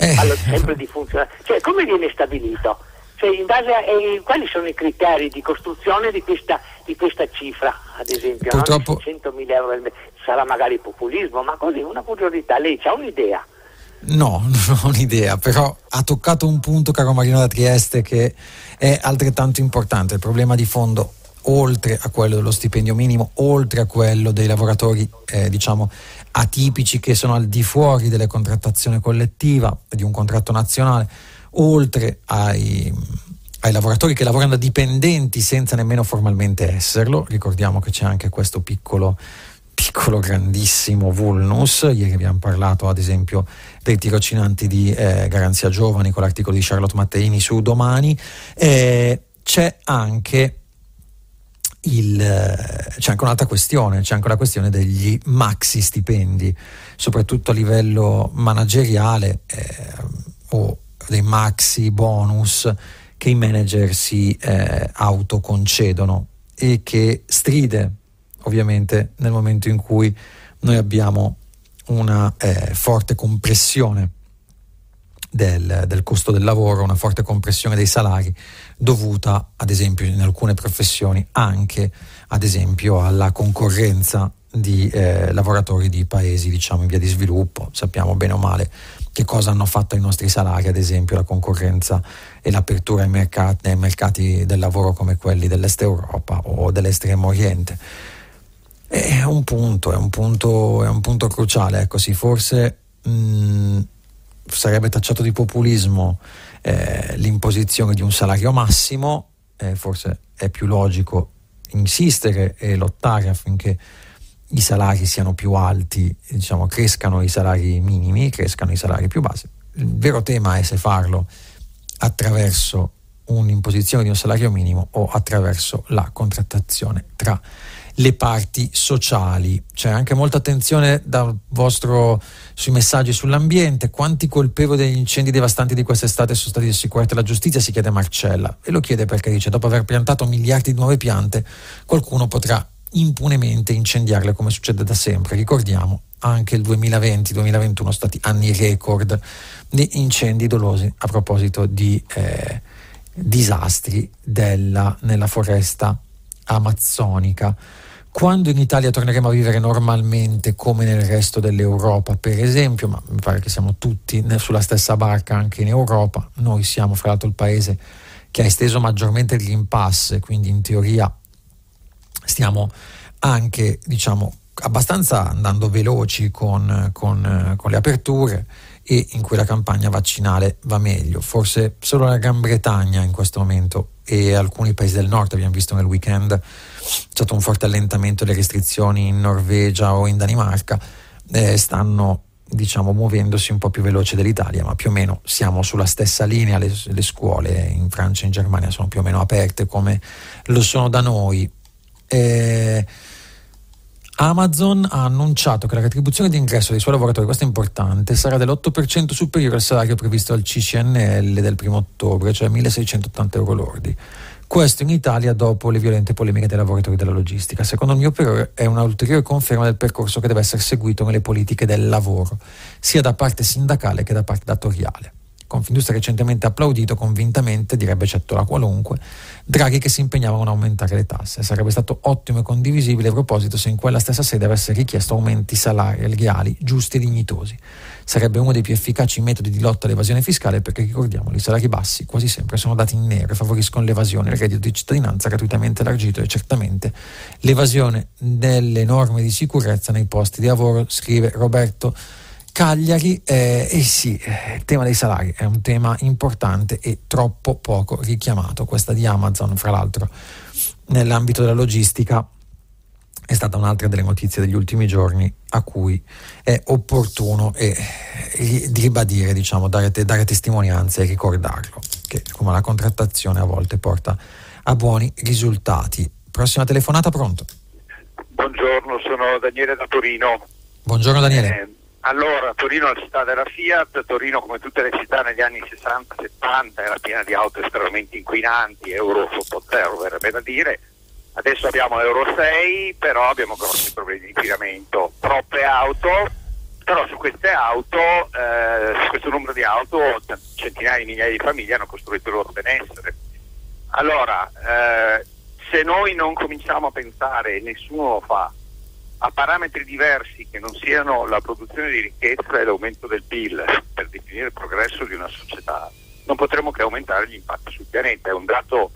eh. Parlo sempre di funzionare. Cioè, come viene stabilito? Cioè, in base a eh, quali sono i criteri di costruzione di questa, di questa cifra, ad esempio? Purtroppo... No? 100.000 euro al mese. Sarà magari populismo, ma così una curiosità. Lei ha un'idea? No, non ho un'idea, però ha toccato un punto, caro Marino da Trieste, che è altrettanto importante. Il problema di fondo oltre a quello dello stipendio minimo, oltre a quello dei lavoratori eh, diciamo atipici che sono al di fuori della contrattazione collettiva di un contratto nazionale, oltre ai, ai lavoratori che lavorano da dipendenti senza nemmeno formalmente esserlo. Ricordiamo che c'è anche questo piccolo piccolo grandissimo vulnus, ieri abbiamo parlato ad esempio dei tirocinanti di eh, Garanzia Giovani con l'articolo di Charlotte Matteini su Domani, eh, c'è anche il, c'è anche un'altra questione, c'è anche la questione degli maxi stipendi, soprattutto a livello manageriale eh, o dei maxi bonus che i manager si eh, autoconcedono e che stride ovviamente nel momento in cui noi abbiamo una eh, forte compressione del, del, costo del lavoro, una forte compressione dei salari dovuta ad esempio in alcune professioni anche ad esempio alla concorrenza di eh, lavoratori di paesi diciamo in via di sviluppo. Sappiamo bene o male che cosa hanno fatto ai nostri salari ad esempio la concorrenza e l'apertura ai mercati, ai mercati del lavoro come quelli dell'est Europa o dell'estremo oriente. È un punto è un punto, è un punto cruciale ecco sì forse mh, sarebbe tacciato di populismo eh, l'imposizione di un salario massimo, eh, forse è più logico insistere e lottare affinché i salari siano più alti, diciamo, crescano i salari minimi, crescano i salari più bassi. Il vero tema è se farlo attraverso un'imposizione di un salario minimo o attraverso la contrattazione tra le parti sociali. C'è anche molta attenzione dal vostro, sui messaggi sull'ambiente. Quanti colpevoli degli incendi devastanti di quest'estate sono stati assicurati alla giustizia? Si chiede Marcella. E lo chiede perché dice: dopo aver piantato miliardi di nuove piante, qualcuno potrà impunemente incendiarle come succede da sempre. Ricordiamo anche il 2020-2021 sono stati anni record di incendi dolosi a proposito di eh, disastri della, nella foresta amazzonica quando in Italia torneremo a vivere normalmente come nel resto dell'Europa, per esempio, ma mi pare che siamo tutti sulla stessa barca anche in Europa, noi siamo fra l'altro il paese che ha esteso maggiormente l'impasse, quindi in teoria stiamo anche diciamo, abbastanza andando veloci con, con, con le aperture e in cui la campagna vaccinale va meglio. Forse solo la Gran Bretagna in questo momento e alcuni paesi del nord, abbiamo visto nel weekend, c'è stato un forte allentamento delle restrizioni in Norvegia o in Danimarca, eh, stanno diciamo muovendosi un po' più veloce dell'Italia, ma più o meno siamo sulla stessa linea, le, le scuole in Francia e in Germania sono più o meno aperte come lo sono da noi. Eh, Amazon ha annunciato che la retribuzione di ingresso dei suoi lavoratori, questo è importante, sarà dell'8% superiore al salario previsto dal CCNL del 1 ottobre, cioè 1680 euro lordi. Questo in Italia dopo le violente polemiche dei lavoratori della logistica. Secondo il mio parere è un'ulteriore conferma del percorso che deve essere seguito nelle politiche del lavoro, sia da parte sindacale che da parte datoriale. Confindustria recentemente applaudito convintamente, direbbe eccetto la qualunque, Draghi che si impegnava a non aumentare le tasse. Sarebbe stato ottimo e condivisibile a proposito se in quella stessa sede avesse richiesto aumenti salariali giusti e dignitosi. Sarebbe uno dei più efficaci metodi di lotta all'evasione fiscale perché ricordiamo i salari bassi quasi sempre sono dati in nero e favoriscono l'evasione, il reddito di cittadinanza gratuitamente elargito e certamente l'evasione delle norme di sicurezza nei posti di lavoro, scrive Roberto. Cagliari, eh, eh sì, eh, il tema dei salari è un tema importante e troppo poco richiamato. Questa di Amazon, fra l'altro, nell'ambito della logistica è stata un'altra delle notizie degli ultimi giorni a cui è opportuno e, e, ribadire, diciamo, dare, dare testimonianza e ricordarlo, che come la contrattazione a volte porta a buoni risultati. Prossima telefonata, pronto? Buongiorno, sono Daniele da Torino. Buongiorno Daniele. Eh, allora, Torino è la città della Fiat, Torino come tutte le città negli anni 60-70 era piena di auto estremamente inquinanti, euro sotto zero verrebbe da dire, adesso abbiamo euro 6 però abbiamo grossi problemi di inquinamento, troppe auto, però su queste auto, eh, su questo numero di auto centinaia di migliaia di famiglie hanno costruito il loro benessere. Allora, eh, se noi non cominciamo a pensare, nessuno lo fa, a parametri diversi che non siano la produzione di ricchezza e l'aumento del PIL per definire il progresso di una società, non potremo che aumentare gli impatti sul pianeta, è un dato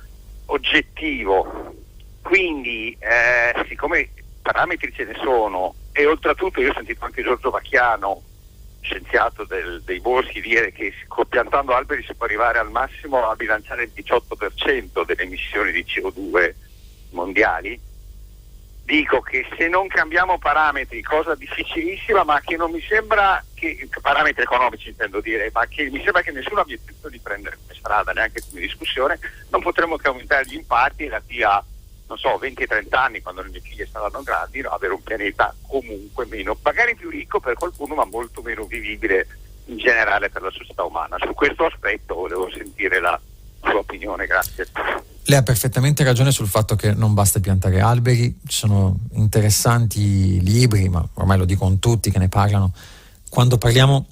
oggettivo. Quindi, eh, siccome parametri ce ne sono, e oltretutto io ho sentito anche Giorgio Vacchiano, scienziato del, dei boschi, dire che piantando alberi si può arrivare al massimo a bilanciare il 18% delle emissioni di CO2 mondiali, dico che se non cambiamo parametri, cosa difficilissima, ma che non mi sembra che parametri economici intendo dire, ma che mi sembra che nessuno abbia pensato di prendere come strada, neanche come discussione, non potremo che aumentare gli impatti e da qui a non so, 20-30 anni, quando le mie figlie saranno grandi, no, avere un pianeta comunque meno, magari più ricco per qualcuno, ma molto meno vivibile in generale per la società umana. Su questo aspetto volevo sentire la sua opinione, grazie. Lei ha perfettamente ragione sul fatto che non basta piantare alberi, ci sono interessanti libri, ma ormai lo dicono tutti che ne parlano. Quando parliamo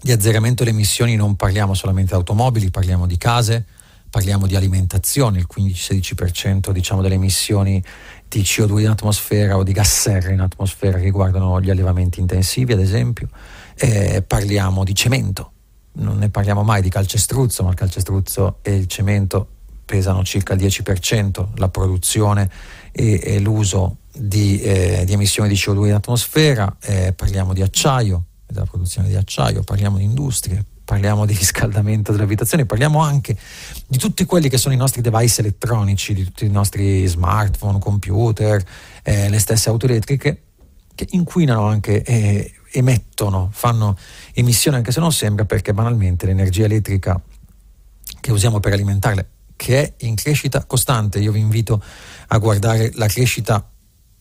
di azzeramento delle emissioni non parliamo solamente di automobili, parliamo di case, parliamo di alimentazione, il 15-16% diciamo, delle emissioni di CO2 in atmosfera o di gas serra in atmosfera riguardano gli allevamenti intensivi, ad esempio, eh, parliamo di cemento, non ne parliamo mai di calcestruzzo, ma il calcestruzzo e il cemento pesano circa il 10% la produzione e, e l'uso di, eh, di, emissioni di CO2 in atmosfera, eh, parliamo di acciaio, della produzione di acciaio, parliamo di industrie, parliamo di riscaldamento delle abitazioni, parliamo anche di tutti quelli che sono i nostri device elettronici, di tutti i nostri smartphone, computer, eh, le stesse auto elettriche che inquinano anche e emettono, fanno emissioni anche se non sembra perché banalmente l'energia elettrica che usiamo per alimentarle che è in crescita costante. Io vi invito a guardare la crescita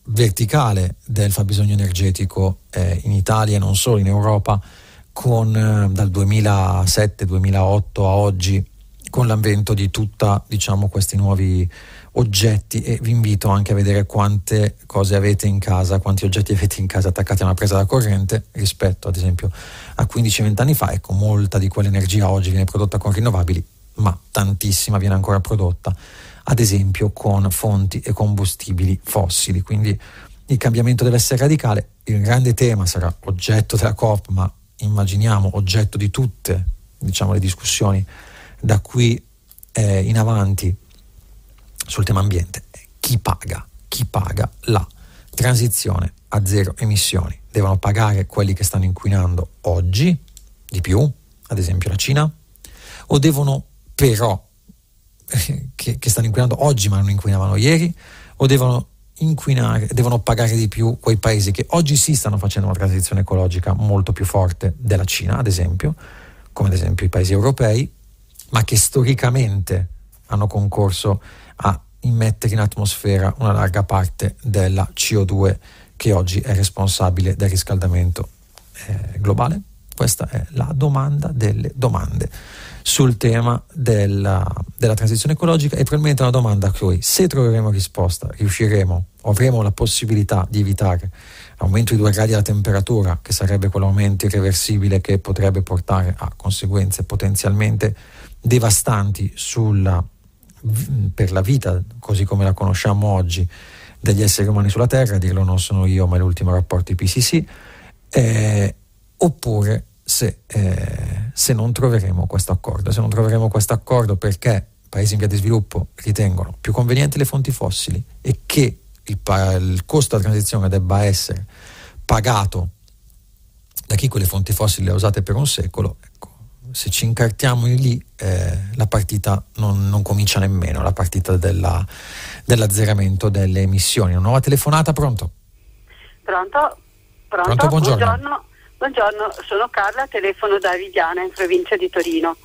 verticale del fabbisogno energetico eh, in Italia e non solo in Europa con, eh, dal 2007-2008 a oggi con l'avvento di tutti diciamo, questi nuovi oggetti e vi invito anche a vedere quante cose avete in casa, quanti oggetti avete in casa attaccati a una presa da corrente rispetto ad esempio a 15-20 anni fa. Ecco, molta di quell'energia oggi viene prodotta con rinnovabili ma tantissima viene ancora prodotta, ad esempio con fonti e combustibili fossili. Quindi il cambiamento deve essere radicale. Il grande tema sarà oggetto della COP, ma immaginiamo oggetto di tutte diciamo, le discussioni da qui eh, in avanti sul tema ambiente. Chi paga? Chi paga la transizione a zero emissioni? Devono pagare quelli che stanno inquinando oggi di più, ad esempio la Cina, o devono però che, che, stanno inquinando oggi ma non inquinavano ieri o devono inquinare, devono pagare di più quei paesi che oggi sì stanno facendo una transizione ecologica molto più forte della Cina, ad esempio, come ad esempio i paesi europei, ma che storicamente hanno concorso a immettere in atmosfera una larga parte della CO2 che oggi è responsabile del riscaldamento eh, globale? Questa è la domanda delle domande sul tema della, della transizione ecologica e probabilmente una domanda a cui se troveremo risposta riusciremo avremo la possibilità di evitare l'aumento di due gradi della temperatura che sarebbe quell'aumento irreversibile che potrebbe portare a conseguenze potenzialmente devastanti sulla, per la vita così come la conosciamo oggi degli esseri umani sulla Terra, dirlo non sono io ma è l'ultimo rapporto IPCC, eh, oppure se, eh, se, non troveremo questo accordo. Se non troveremo questo accordo perché paesi in via di sviluppo ritengono più convenienti le fonti fossili e che il, il costo della transizione debba essere pagato da chi quelle fonti fossili le ha usate per un secolo, se ci incartiamo lì eh, la partita non, non, comincia nemmeno, la partita della, dell'azzeramento delle emissioni. Una nuova telefonata, pronto? Pronto? Pronto, pronto buongiorno. buongiorno. buongiorno. sono Carla, telefono da Viviana in provincia di Torino.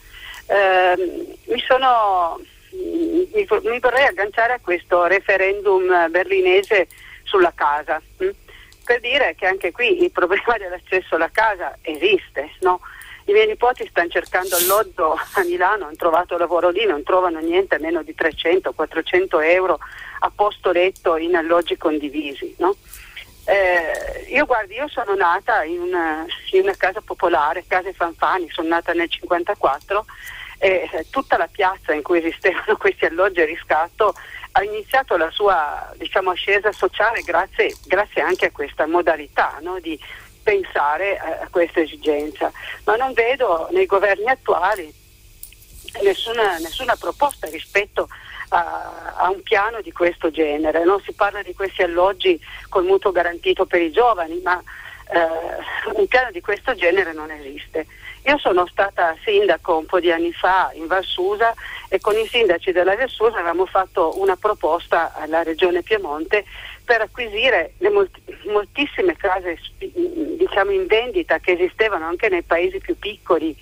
Eh, mi, sono, mi, mi, vorrei agganciare a questo referendum berlinese sulla casa, hm? per dire che anche qui il problema dell'accesso alla casa esiste, no? I miei nipoti stanno cercando alloggio a Milano, hanno trovato lavoro lì, non trovano niente a meno di 300-400 euro a posto letto in alloggi condivisi. No? Eh, io guardi, io sono nata in una, in una casa popolare, Case Fanfani, sono nata nel 1954 e eh, tutta la piazza in cui esistevano questi alloggi a riscatto ha iniziato la sua diciamo, ascesa sociale grazie, grazie, anche a questa modalità no? di pensare a questa esigenza, ma non vedo nei governi attuali nessuna, nessuna proposta rispetto a, a, un piano di questo genere. Non si parla di questi alloggi col mutuo garantito per i giovani, ma eh, un piano di questo genere non esiste. Io sono stata sindaco un po' di anni fa in Valsusa e con i sindaci della Valsusa avevamo fatto una proposta alla Regione Piemonte per acquisire le molti, moltissime case diciamo, in vendita che esistevano anche nei paesi più piccoli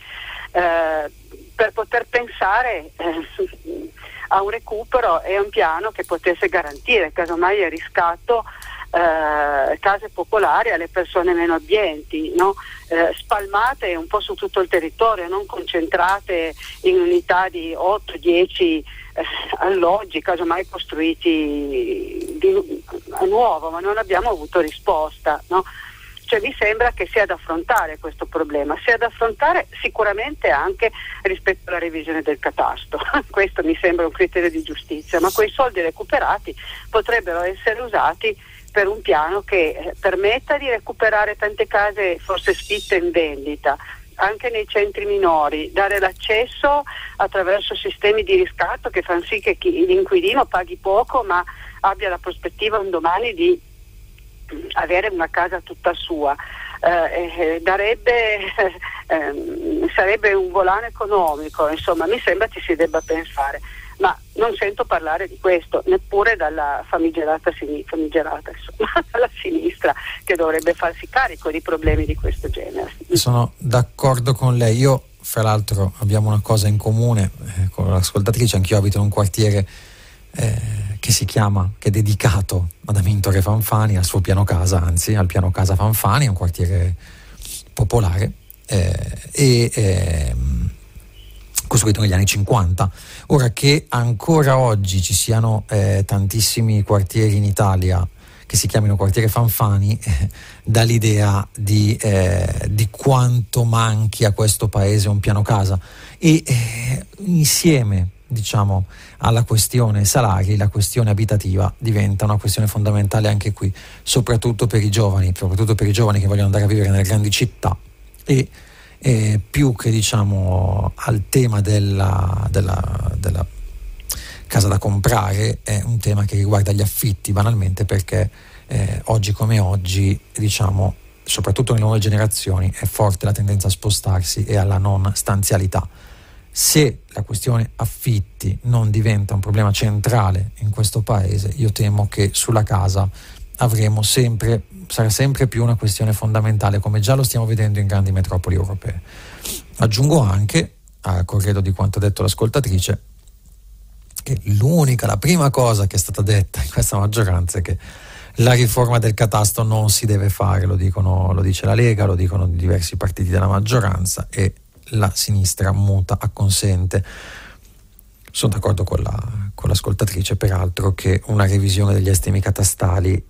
eh, per poter pensare eh, a un recupero e a un piano che potesse garantire casomai il riscatto eh, case popolari alle persone meno abbienti, no? eh, spalmate un po' su tutto il territorio, non concentrate in unità di 8-10 eh, alloggi, casomai costruiti di, a nuovo, ma non abbiamo avuto risposta. No? Cioè, mi sembra che sia da affrontare questo problema, sia da affrontare sicuramente anche rispetto alla revisione del catasto. questo mi sembra un criterio di giustizia, ma quei soldi recuperati potrebbero essere usati per un piano che eh, permetta di recuperare tante case forse sfitte in vendita, anche nei centri minori, dare l'accesso attraverso sistemi di riscatto che fanno sì che chi, l'inquilino paghi poco ma abbia la prospettiva un domani di mm, avere una casa tutta sua. Eh, eh, darebbe, eh, sarebbe un volano economico, insomma mi sembra ci si debba pensare ma non sento parlare di questo neppure dalla famigerata, famigerata insomma, dalla sinistra che dovrebbe farsi carico di problemi di questo genere. Sono d'accordo con lei, io fra l'altro abbiamo una cosa in comune eh, con l'ascoltatrice, anch'io abito in un quartiere eh, che si chiama, che è dedicato ad Amintore Fanfani, al suo piano casa, anzi al piano casa Fanfani, un quartiere popolare eh, e ehm, costruito negli anni 50. Ora che ancora oggi ci siano eh, tantissimi quartieri in Italia che si chiamino quartiere Fanfani, eh, dà l'idea di, eh, di, quanto manchi a questo paese un piano casa. E eh, insieme diciamo, alla questione salari, la questione abitativa diventa una questione fondamentale anche qui, soprattutto per i giovani, soprattutto per i giovani che vogliono andare a vivere nelle grandi città e eh, più che diciamo, al tema della, della, della, casa da comprare è un tema che riguarda gli affitti banalmente perché eh, oggi come oggi diciamo soprattutto nelle nuove generazioni è forte la tendenza a spostarsi e alla non stanzialità. Se la questione affitti non diventa un problema centrale in questo paese io temo che sulla casa avremo sempre sarà sempre più una questione fondamentale, come già lo stiamo vedendo in grandi metropoli europee. Aggiungo anche, a corredo di quanto ha detto l'ascoltatrice, che l'unica, la prima cosa che è stata detta in questa maggioranza è che la riforma del catasto non si deve fare, lo, dicono, lo dice la Lega, lo dicono diversi partiti della maggioranza e la sinistra muta, acconsente. Sono d'accordo con, la, con l'ascoltatrice, peraltro, che una revisione degli estimi catastali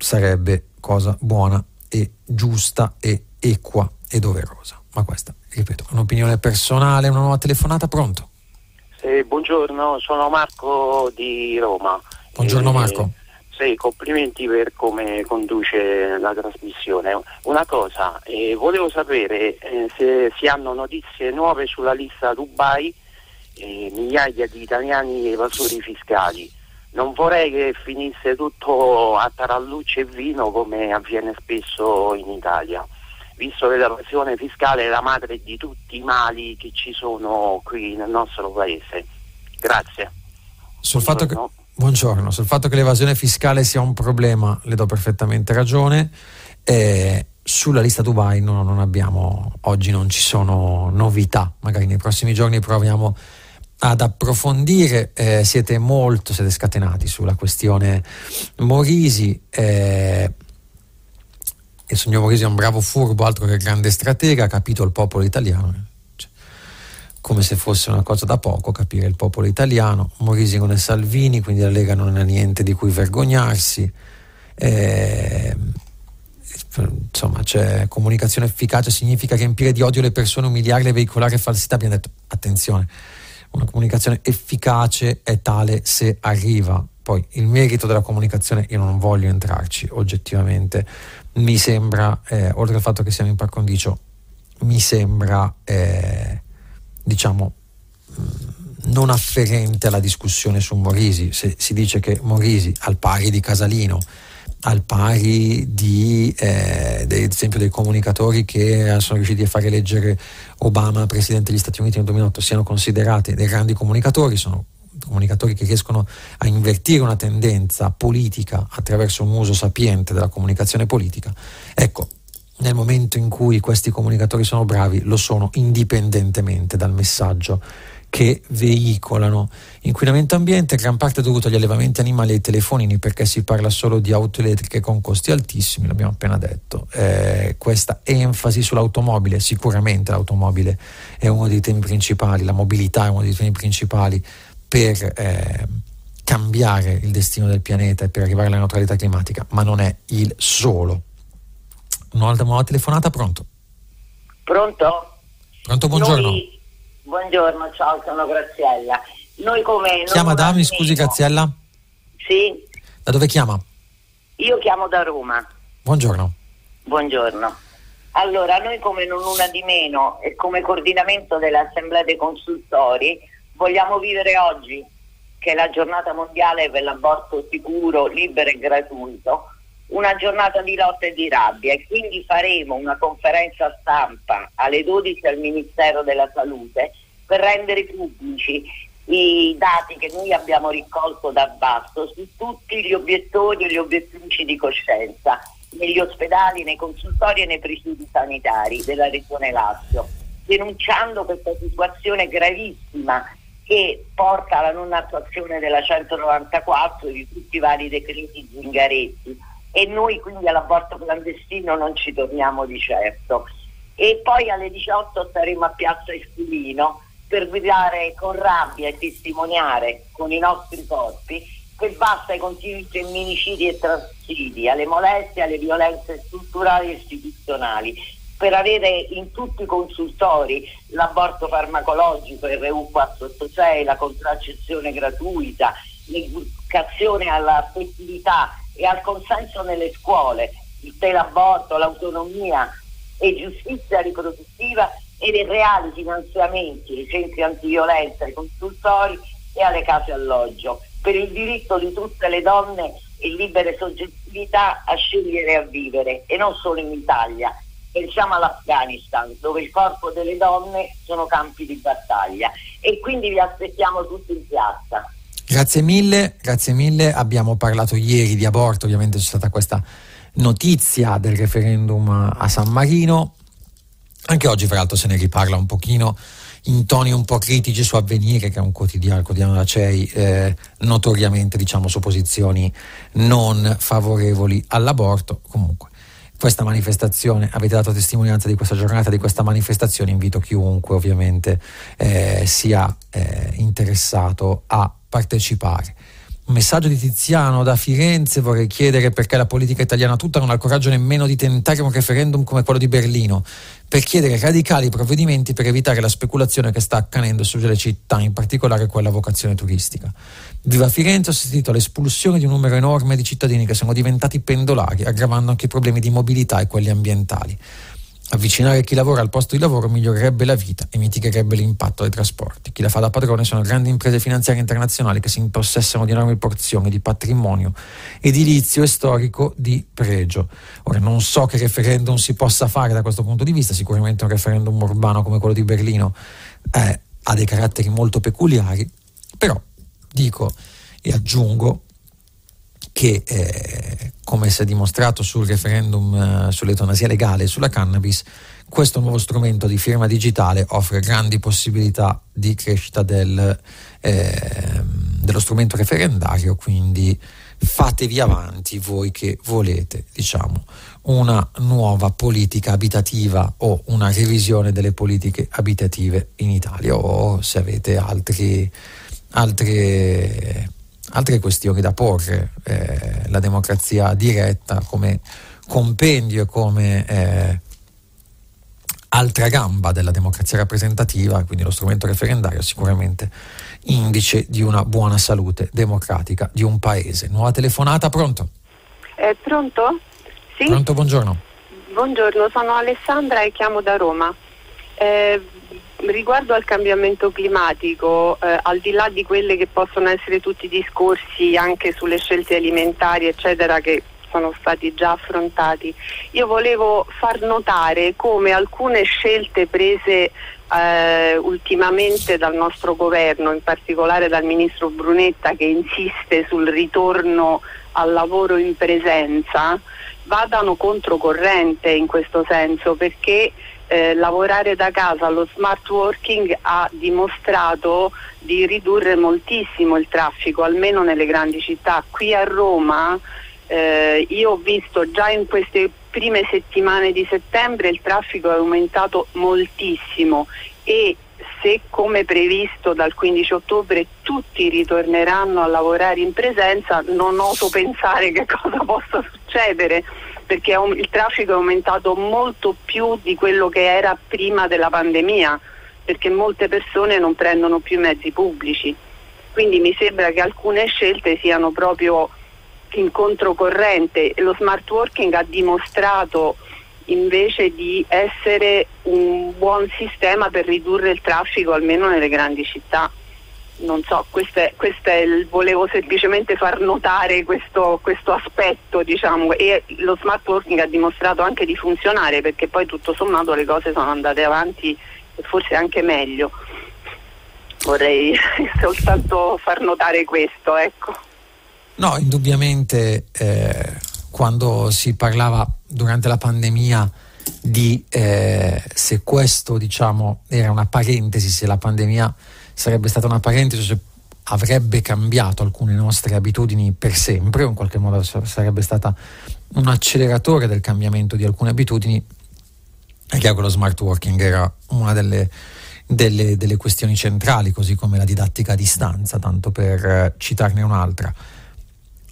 sarebbe cosa buona e giusta e equa e doverosa. Ma questa, ripeto, è un'opinione personale, una nuova telefonata, pronto? Eh, buongiorno, sono Marco di Roma. Buongiorno Marco. Sì, complimenti per come conduce la trasmissione. Una cosa, eh, volevo sapere eh, se si hanno notizie nuove sulla lista Dubai, eh, migliaia di italiani evasori fiscali. Non vorrei che finisse tutto a tarallucce e vino come avviene spesso in Italia, visto che l'evasione fiscale è la madre di tutti i mali che ci sono qui nel nostro paese. Grazie. Sul fatto che Buongiorno, sul fatto che l'evasione fiscale sia un problema le do perfettamente ragione. Eh, sulla lista Dubai no, non abbiamo, oggi non ci sono novità, magari nei prossimi giorni proviamo ad approfondire, eh, siete molto, siete scatenati sulla questione Morisi. Eh, il signor Morisi è un bravo furbo, altro che grande stratega, ha capito il popolo italiano come se fosse una cosa da poco capire il popolo italiano. Morisi non è Salvini, quindi la Lega non ha niente di cui vergognarsi. Eh, insomma, c'è comunicazione efficace, significa riempire di odio le persone, umiliarle, veicolare falsità. Abbiamo detto, attenzione, una comunicazione efficace è tale se arriva. Poi il merito della comunicazione io non voglio entrarci oggettivamente, mi sembra, eh, oltre al fatto che siamo in par condicio, mi sembra... Eh, diciamo, mm, non afferente alla discussione su Morisi. Se si dice che Morisi, al pari di Casalino, al pari di, eh, ad esempio, dei comunicatori che sono riusciti a far eleggere Obama presidente degli Stati Uniti nel 2008, siano considerati dei grandi comunicatori, sono comunicatori che riescono a invertire una tendenza politica attraverso un uso sapiente della comunicazione politica. Ecco, nel momento in cui questi comunicatori sono bravi, lo sono indipendentemente dal messaggio che veicolano. Inquinamento ambiente, gran parte dovuto agli allevamenti animali e ai telefonini, perché si parla solo di auto elettriche con costi altissimi, l'abbiamo appena detto. Eh, questa enfasi sull'automobile, sicuramente l'automobile è uno dei temi principali, la mobilità è uno dei temi principali per eh, cambiare il destino del pianeta e per arrivare alla neutralità climatica, ma non è il solo Un'altra nuova telefonata, pronto? Pronto? Pronto, buongiorno. Noi, buongiorno, ciao, sono Graziella. Noi come... Chiama da, mi scusi Graziella? Sì. Da dove chiama? Io chiamo da Roma. Buongiorno. Buongiorno. Allora, noi come non una di meno e come coordinamento dell'Assemblea dei Consultori vogliamo vivere oggi, che è la giornata mondiale per l'aborto sicuro, libero e gratuito, una giornata di lotta e di rabbia e quindi faremo una conferenza stampa alle 12 al Ministero della Salute per rendere pubblici i dati che noi abbiamo raccolto da basso su tutti gli obiettori e gli obiettivi di coscienza negli ospedali, nei consultori e nei presidi sanitari della Regione Lazio, denunciando questa situazione gravissima che porta alla non attuazione della 194 e di tutti i vari decreti Zingaretti e noi quindi all'aborto clandestino non ci torniamo di certo. E poi alle 18 saremo a Piazza Esquilino per guidare con rabbia e testimoniare con i nostri corpi che basta ai continui femminicidi e transidi, alle molestie, alle violenze strutturali e istituzionali, per avere in tutti i consultori l'aborto farmacologico, il RU486, la contraccezione gratuita, l'educazione all'affettività e al consenso nelle scuole, il teleaborto, l'autonomia e giustizia riproduttiva e dei reali finanziamenti ai centri antiviolenza, ai consultori e alle case alloggio, per il diritto di tutte le donne e libere soggettività a scegliere e a vivere, e non solo in Italia. Pensiamo all'Afghanistan, dove il corpo delle donne sono campi di battaglia e quindi vi aspettiamo tutti in piazza. Grazie mille, grazie mille. Abbiamo parlato ieri di aborto, ovviamente c'è stata questa notizia del referendum a San Marino. Anche oggi, fra l'altro, se ne riparla un pochino in toni un po' critici su Avvenire, che è un quotidiano, quotidiano della CEI, eh, notoriamente diciamo su posizioni non favorevoli all'aborto. Comunque, questa manifestazione, avete dato testimonianza di questa giornata, di questa manifestazione, invito chiunque ovviamente eh, sia eh, interessato a partecipare. Un messaggio di Tiziano da Firenze, vorrei chiedere perché la politica italiana tutta non ha il coraggio nemmeno di tentare un referendum come quello di Berlino, per chiedere radicali provvedimenti per evitare la speculazione che sta accadendo sulle città, in particolare quella a vocazione turistica. Viva Firenze ha assistito all'espulsione di un numero enorme di cittadini che sono diventati pendolari, aggravando anche i problemi di mobilità e quelli ambientali. Avvicinare chi lavora al posto di lavoro migliorerebbe la vita e mitigherebbe l'impatto dei trasporti. Chi la fa da padrone sono grandi imprese finanziarie internazionali che si impossessano di enormi porzioni di patrimonio edilizio e storico di pregio. Ora non so che referendum si possa fare da questo punto di vista, sicuramente un referendum urbano come quello di Berlino eh, ha dei caratteri molto peculiari, però dico e aggiungo che, eh, come si è dimostrato sul referendum eh, sull'eutanasia legale e sulla cannabis, questo nuovo strumento di firma digitale offre grandi possibilità di crescita del, eh, dello strumento referendario, quindi fatevi avanti voi che volete, diciamo, una nuova politica abitativa o una revisione delle politiche abitative in Italia o se avete altri, altre altre questioni da porre, eh, la democrazia diretta come compendio e come eh, altra gamba della democrazia rappresentativa, quindi lo strumento referendario sicuramente indice di una buona salute democratica di un paese. Nuova telefonata, pronto? Eh, pronto? Sì? Pronto, buongiorno. Buongiorno, sono Alessandra e chiamo da Roma. Eh, riguardo al cambiamento climatico, eh, al di là di quelli che possono essere tutti i discorsi anche sulle scelte alimentari, eccetera, che sono stati già affrontati, io volevo far notare come alcune scelte prese eh, ultimamente dal nostro governo, in particolare dal ministro Brunetta che insiste sul ritorno al lavoro in presenza, vadano controcorrente in questo senso perché eh, lavorare da casa, lo smart working ha dimostrato di ridurre moltissimo il traffico, almeno nelle grandi città. Qui a Roma eh, io ho visto già in queste prime settimane di settembre il traffico è aumentato moltissimo e se come previsto dal 15 ottobre tutti ritorneranno a lavorare in presenza non oso pensare che cosa possa succedere perché il traffico è aumentato molto più di quello che era prima della pandemia, perché molte persone non prendono più i mezzi pubblici. Quindi mi sembra che alcune scelte siano proprio in controcorrente. Lo smart working ha dimostrato invece di essere un buon sistema per ridurre il traffico almeno nelle grandi città non so, questo è, questo è il, volevo semplicemente far notare questo, questo aspetto diciamo, e lo smart working ha dimostrato anche di funzionare perché poi tutto sommato le cose sono andate avanti e forse anche meglio. Vorrei soltanto far notare questo, ecco. No, indubbiamente eh, quando si parlava durante la pandemia di eh, se questo diciamo era una parentesi, se la pandemia sarebbe stata una parentesi, cioè avrebbe cambiato alcune nostre abitudini per sempre, o in qualche modo sarebbe stata un acceleratore del cambiamento di alcune abitudini. È chiaro che lo smart working era una delle, delle, delle questioni centrali, così come la didattica a distanza, tanto per eh, citarne un'altra.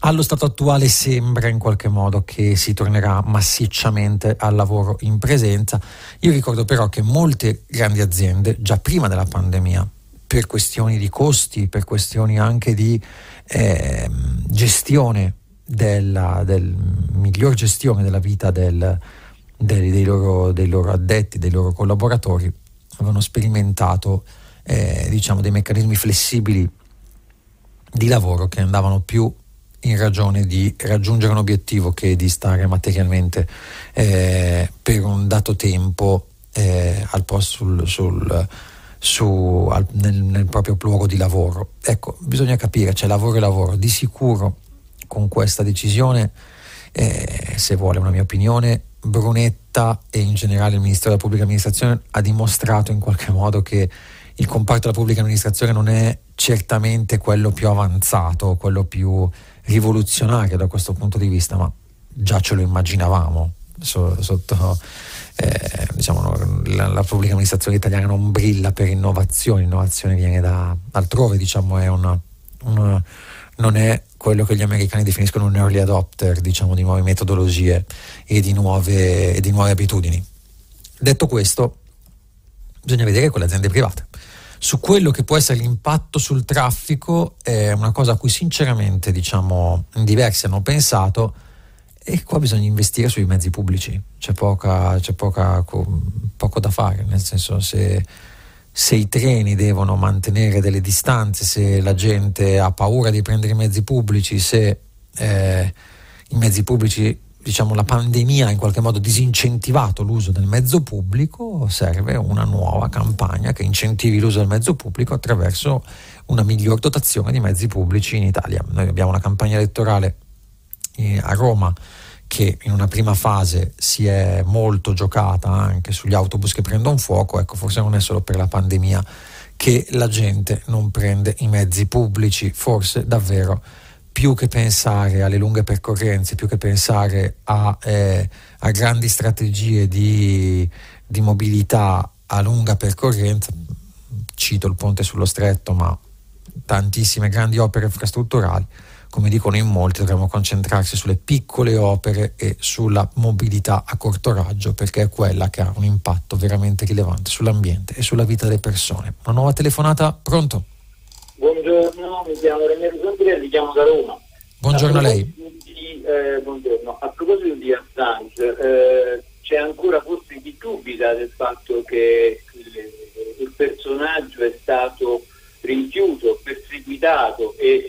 Allo stato attuale sembra in qualche modo che si tornerà massicciamente al lavoro in presenza. Io ricordo però che molte grandi aziende, già prima della pandemia, per questioni di costi, per questioni anche di eh, gestione della del, miglior gestione della vita del, dei, dei, loro, dei, loro, addetti, dei loro collaboratori, avevano sperimentato eh, diciamo, dei meccanismi flessibili di lavoro che andavano più in ragione di raggiungere un obiettivo che di stare materialmente eh, per un dato tempo eh, al posto sul, sul su, al, nel, nel, proprio luogo di lavoro. Ecco, bisogna capire, c'è lavoro e lavoro. Di sicuro con questa decisione, eh, se vuole una mia opinione, Brunetta e in generale il Ministero della Pubblica Amministrazione ha dimostrato in qualche modo che il comparto della pubblica amministrazione non è certamente quello più avanzato, quello più rivoluzionario da questo punto di vista, ma già ce lo immaginavamo so, sotto eh, diciamo, la, la, pubblica amministrazione italiana non brilla per innovazione, l'innovazione viene da altrove, diciamo, è una, una, non è quello che gli americani definiscono un early adopter diciamo, di nuove metodologie e di nuove, e di nuove abitudini. Detto questo, bisogna vedere con le aziende private. Su quello che può essere l'impatto sul traffico è una cosa a cui sinceramente diciamo, diversi hanno pensato e qua bisogna investire sui mezzi pubblici, c'è, poca, c'è poca, poco da fare, nel senso se, se i treni devono mantenere delle distanze, se la gente ha paura di prendere i mezzi pubblici, se eh, i mezzi pubblici diciamo, la pandemia ha in qualche modo disincentivato l'uso del mezzo pubblico, serve una nuova campagna che incentivi l'uso del mezzo pubblico attraverso una miglior dotazione di mezzi pubblici in Italia. Noi abbiamo una campagna elettorale eh, a Roma che in una prima fase si è molto giocata anche sugli autobus che prendono fuoco, ecco forse non è solo per la pandemia che la gente non prende i mezzi pubblici, forse davvero più che pensare alle lunghe percorrenze, più che pensare a, eh, a grandi strategie di, di mobilità a lunga percorrenza, cito il ponte sullo stretto, ma tantissime grandi opere infrastrutturali, come dicono in molti, dovremmo concentrarsi sulle piccole opere e sulla mobilità a corto raggio, perché è quella che ha un impatto veramente rilevante sull'ambiente e sulla vita delle persone. Una nuova telefonata, pronto? Buongiorno, mi chiamo Raniero Zambirelli, chiamo da Roma. Buongiorno a lei. Di, eh, buongiorno. A proposito di Assange, eh, c'è ancora forse chi dubita del fatto che il, il personaggio è stato rinchiuso, perseguitato e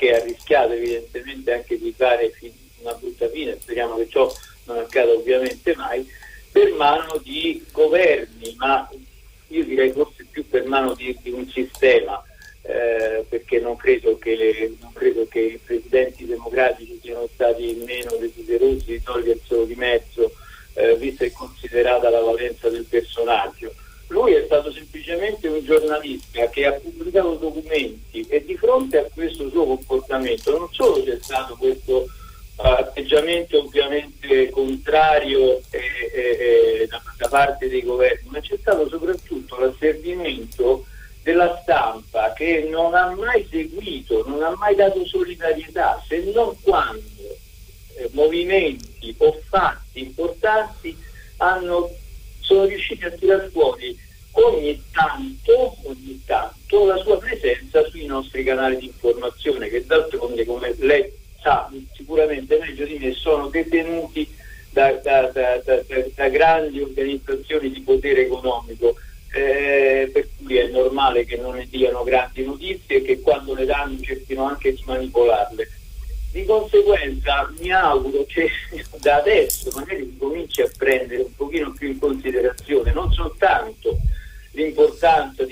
che ha rischiato evidentemente anche di fare una brutta fine, speriamo che ciò non accada ovviamente mai, per mano di governi, ma io direi forse più per mano di, di un sistema, eh, perché non credo, le, non credo, che i presidenti democratici siano stati meno desiderosi di toglierselo di mezzo, eh, vista e considerata la valenza del personaggio. Lui è stato semplicemente un giornalista che ha pubblicato documenti e di fronte a questo suo comportamento non solo c'è stato questo uh, atteggiamento ovviamente contrario eh, eh, da, da, parte dei governi, ma c'è stato soprattutto l'asservimento della stampa che non ha mai seguito, non ha mai dato solidarietà, se non quando eh, movimenti o fatti importanti hanno sono riusciti a tirar fuori ogni tanto, ogni tanto la sua presenza sui nostri canali di informazione che d'altronde come lei sa sicuramente meglio di me sono detenuti da, da, da, da grandi organizzazioni di potere economico eh, per cui è normale che non ne diano grandi notizie e che quando le danno cerchino anche di manipolarle di conseguenza mi auguro che da adesso magari si cominci a prendere un pochino più in considerazione non soltanto l'importanza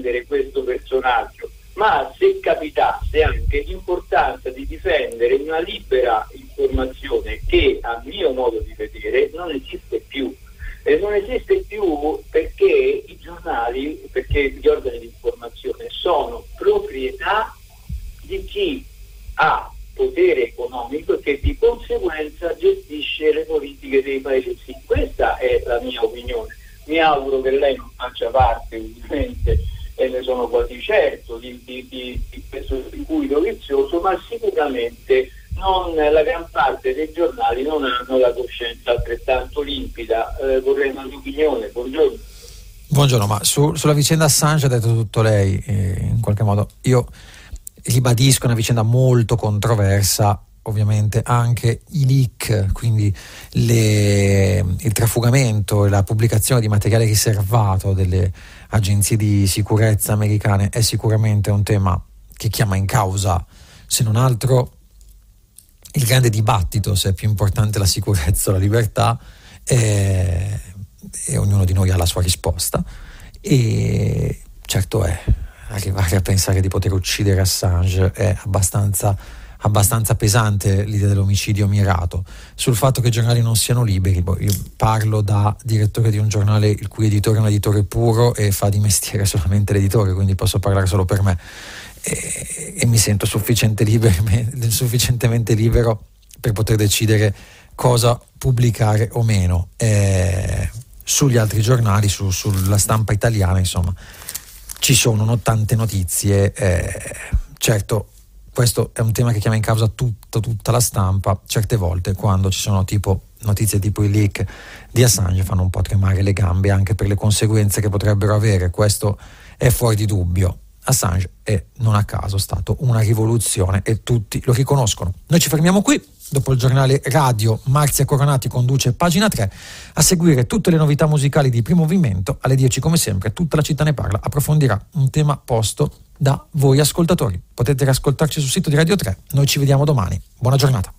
di Buongiorno, ma su, sulla vicenda Assange ha detto tutto lei, eh, in qualche modo. Io ribadisco una vicenda molto controversa ovviamente anche i leak, quindi le, il trafugamento e la pubblicazione di materiale riservato delle agenzie di sicurezza americane è sicuramente un tema che chiama in causa, se non altro, il grande dibattito se è più importante la sicurezza o la libertà e, e ognuno di noi ha la sua risposta e certo è arrivare a pensare di poter uccidere Assange è abbastanza, abbastanza pesante l'idea dell'omicidio mirato. Sul fatto che i giornali non siano liberi, boh, io parlo da direttore di un giornale il cui editore è un editore puro e fa di mestiere solamente l'editore, quindi posso parlare solo per me e, e mi sento sufficiente liber, sufficientemente libero per poter decidere cosa pubblicare o meno. Eh, sugli altri giornali, su, sulla stampa italiana, insomma, ci sono tante notizie. Eh, certo, questo è un tema che chiama in causa tutta, tutta la stampa. Certe volte, quando ci sono tipo notizie tipo i leak di Assange, fanno un po' tremare le gambe anche per le conseguenze che potrebbero avere. Questo è fuori di dubbio. Assange è non a caso stato una rivoluzione e tutti lo riconoscono. Noi ci fermiamo qui. Dopo il giornale radio, Marzia Coronati conduce pagina 3 a seguire tutte le novità musicali di primo movimento. Alle 10, come sempre, tutta la città ne parla. Approfondirà un tema posto da voi ascoltatori. Potete riascoltarci sul sito di Radio 3. Noi ci vediamo domani. Buona giornata.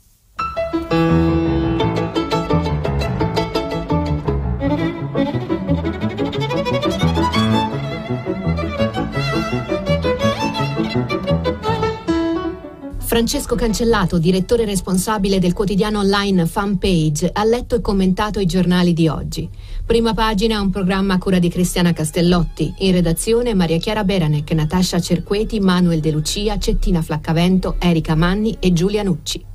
Francesco Cancellato, direttore responsabile del quotidiano online Fanpage, ha letto e commentato i giornali di oggi. Prima pagina un programma a cura di Cristiana Castellotti, in redazione Maria Chiara Beranec, Natascia Cerqueti, Manuel De Lucia, Cettina Flaccavento, Erika Manni e Giulia Nucci.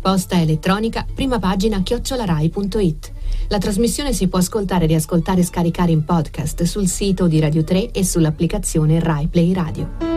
Posta elettronica, prima pagina chiocciolarai.it. La trasmissione si può ascoltare, riascoltare e scaricare in podcast sul sito di Radio 3 e sull'applicazione Rai Play Radio.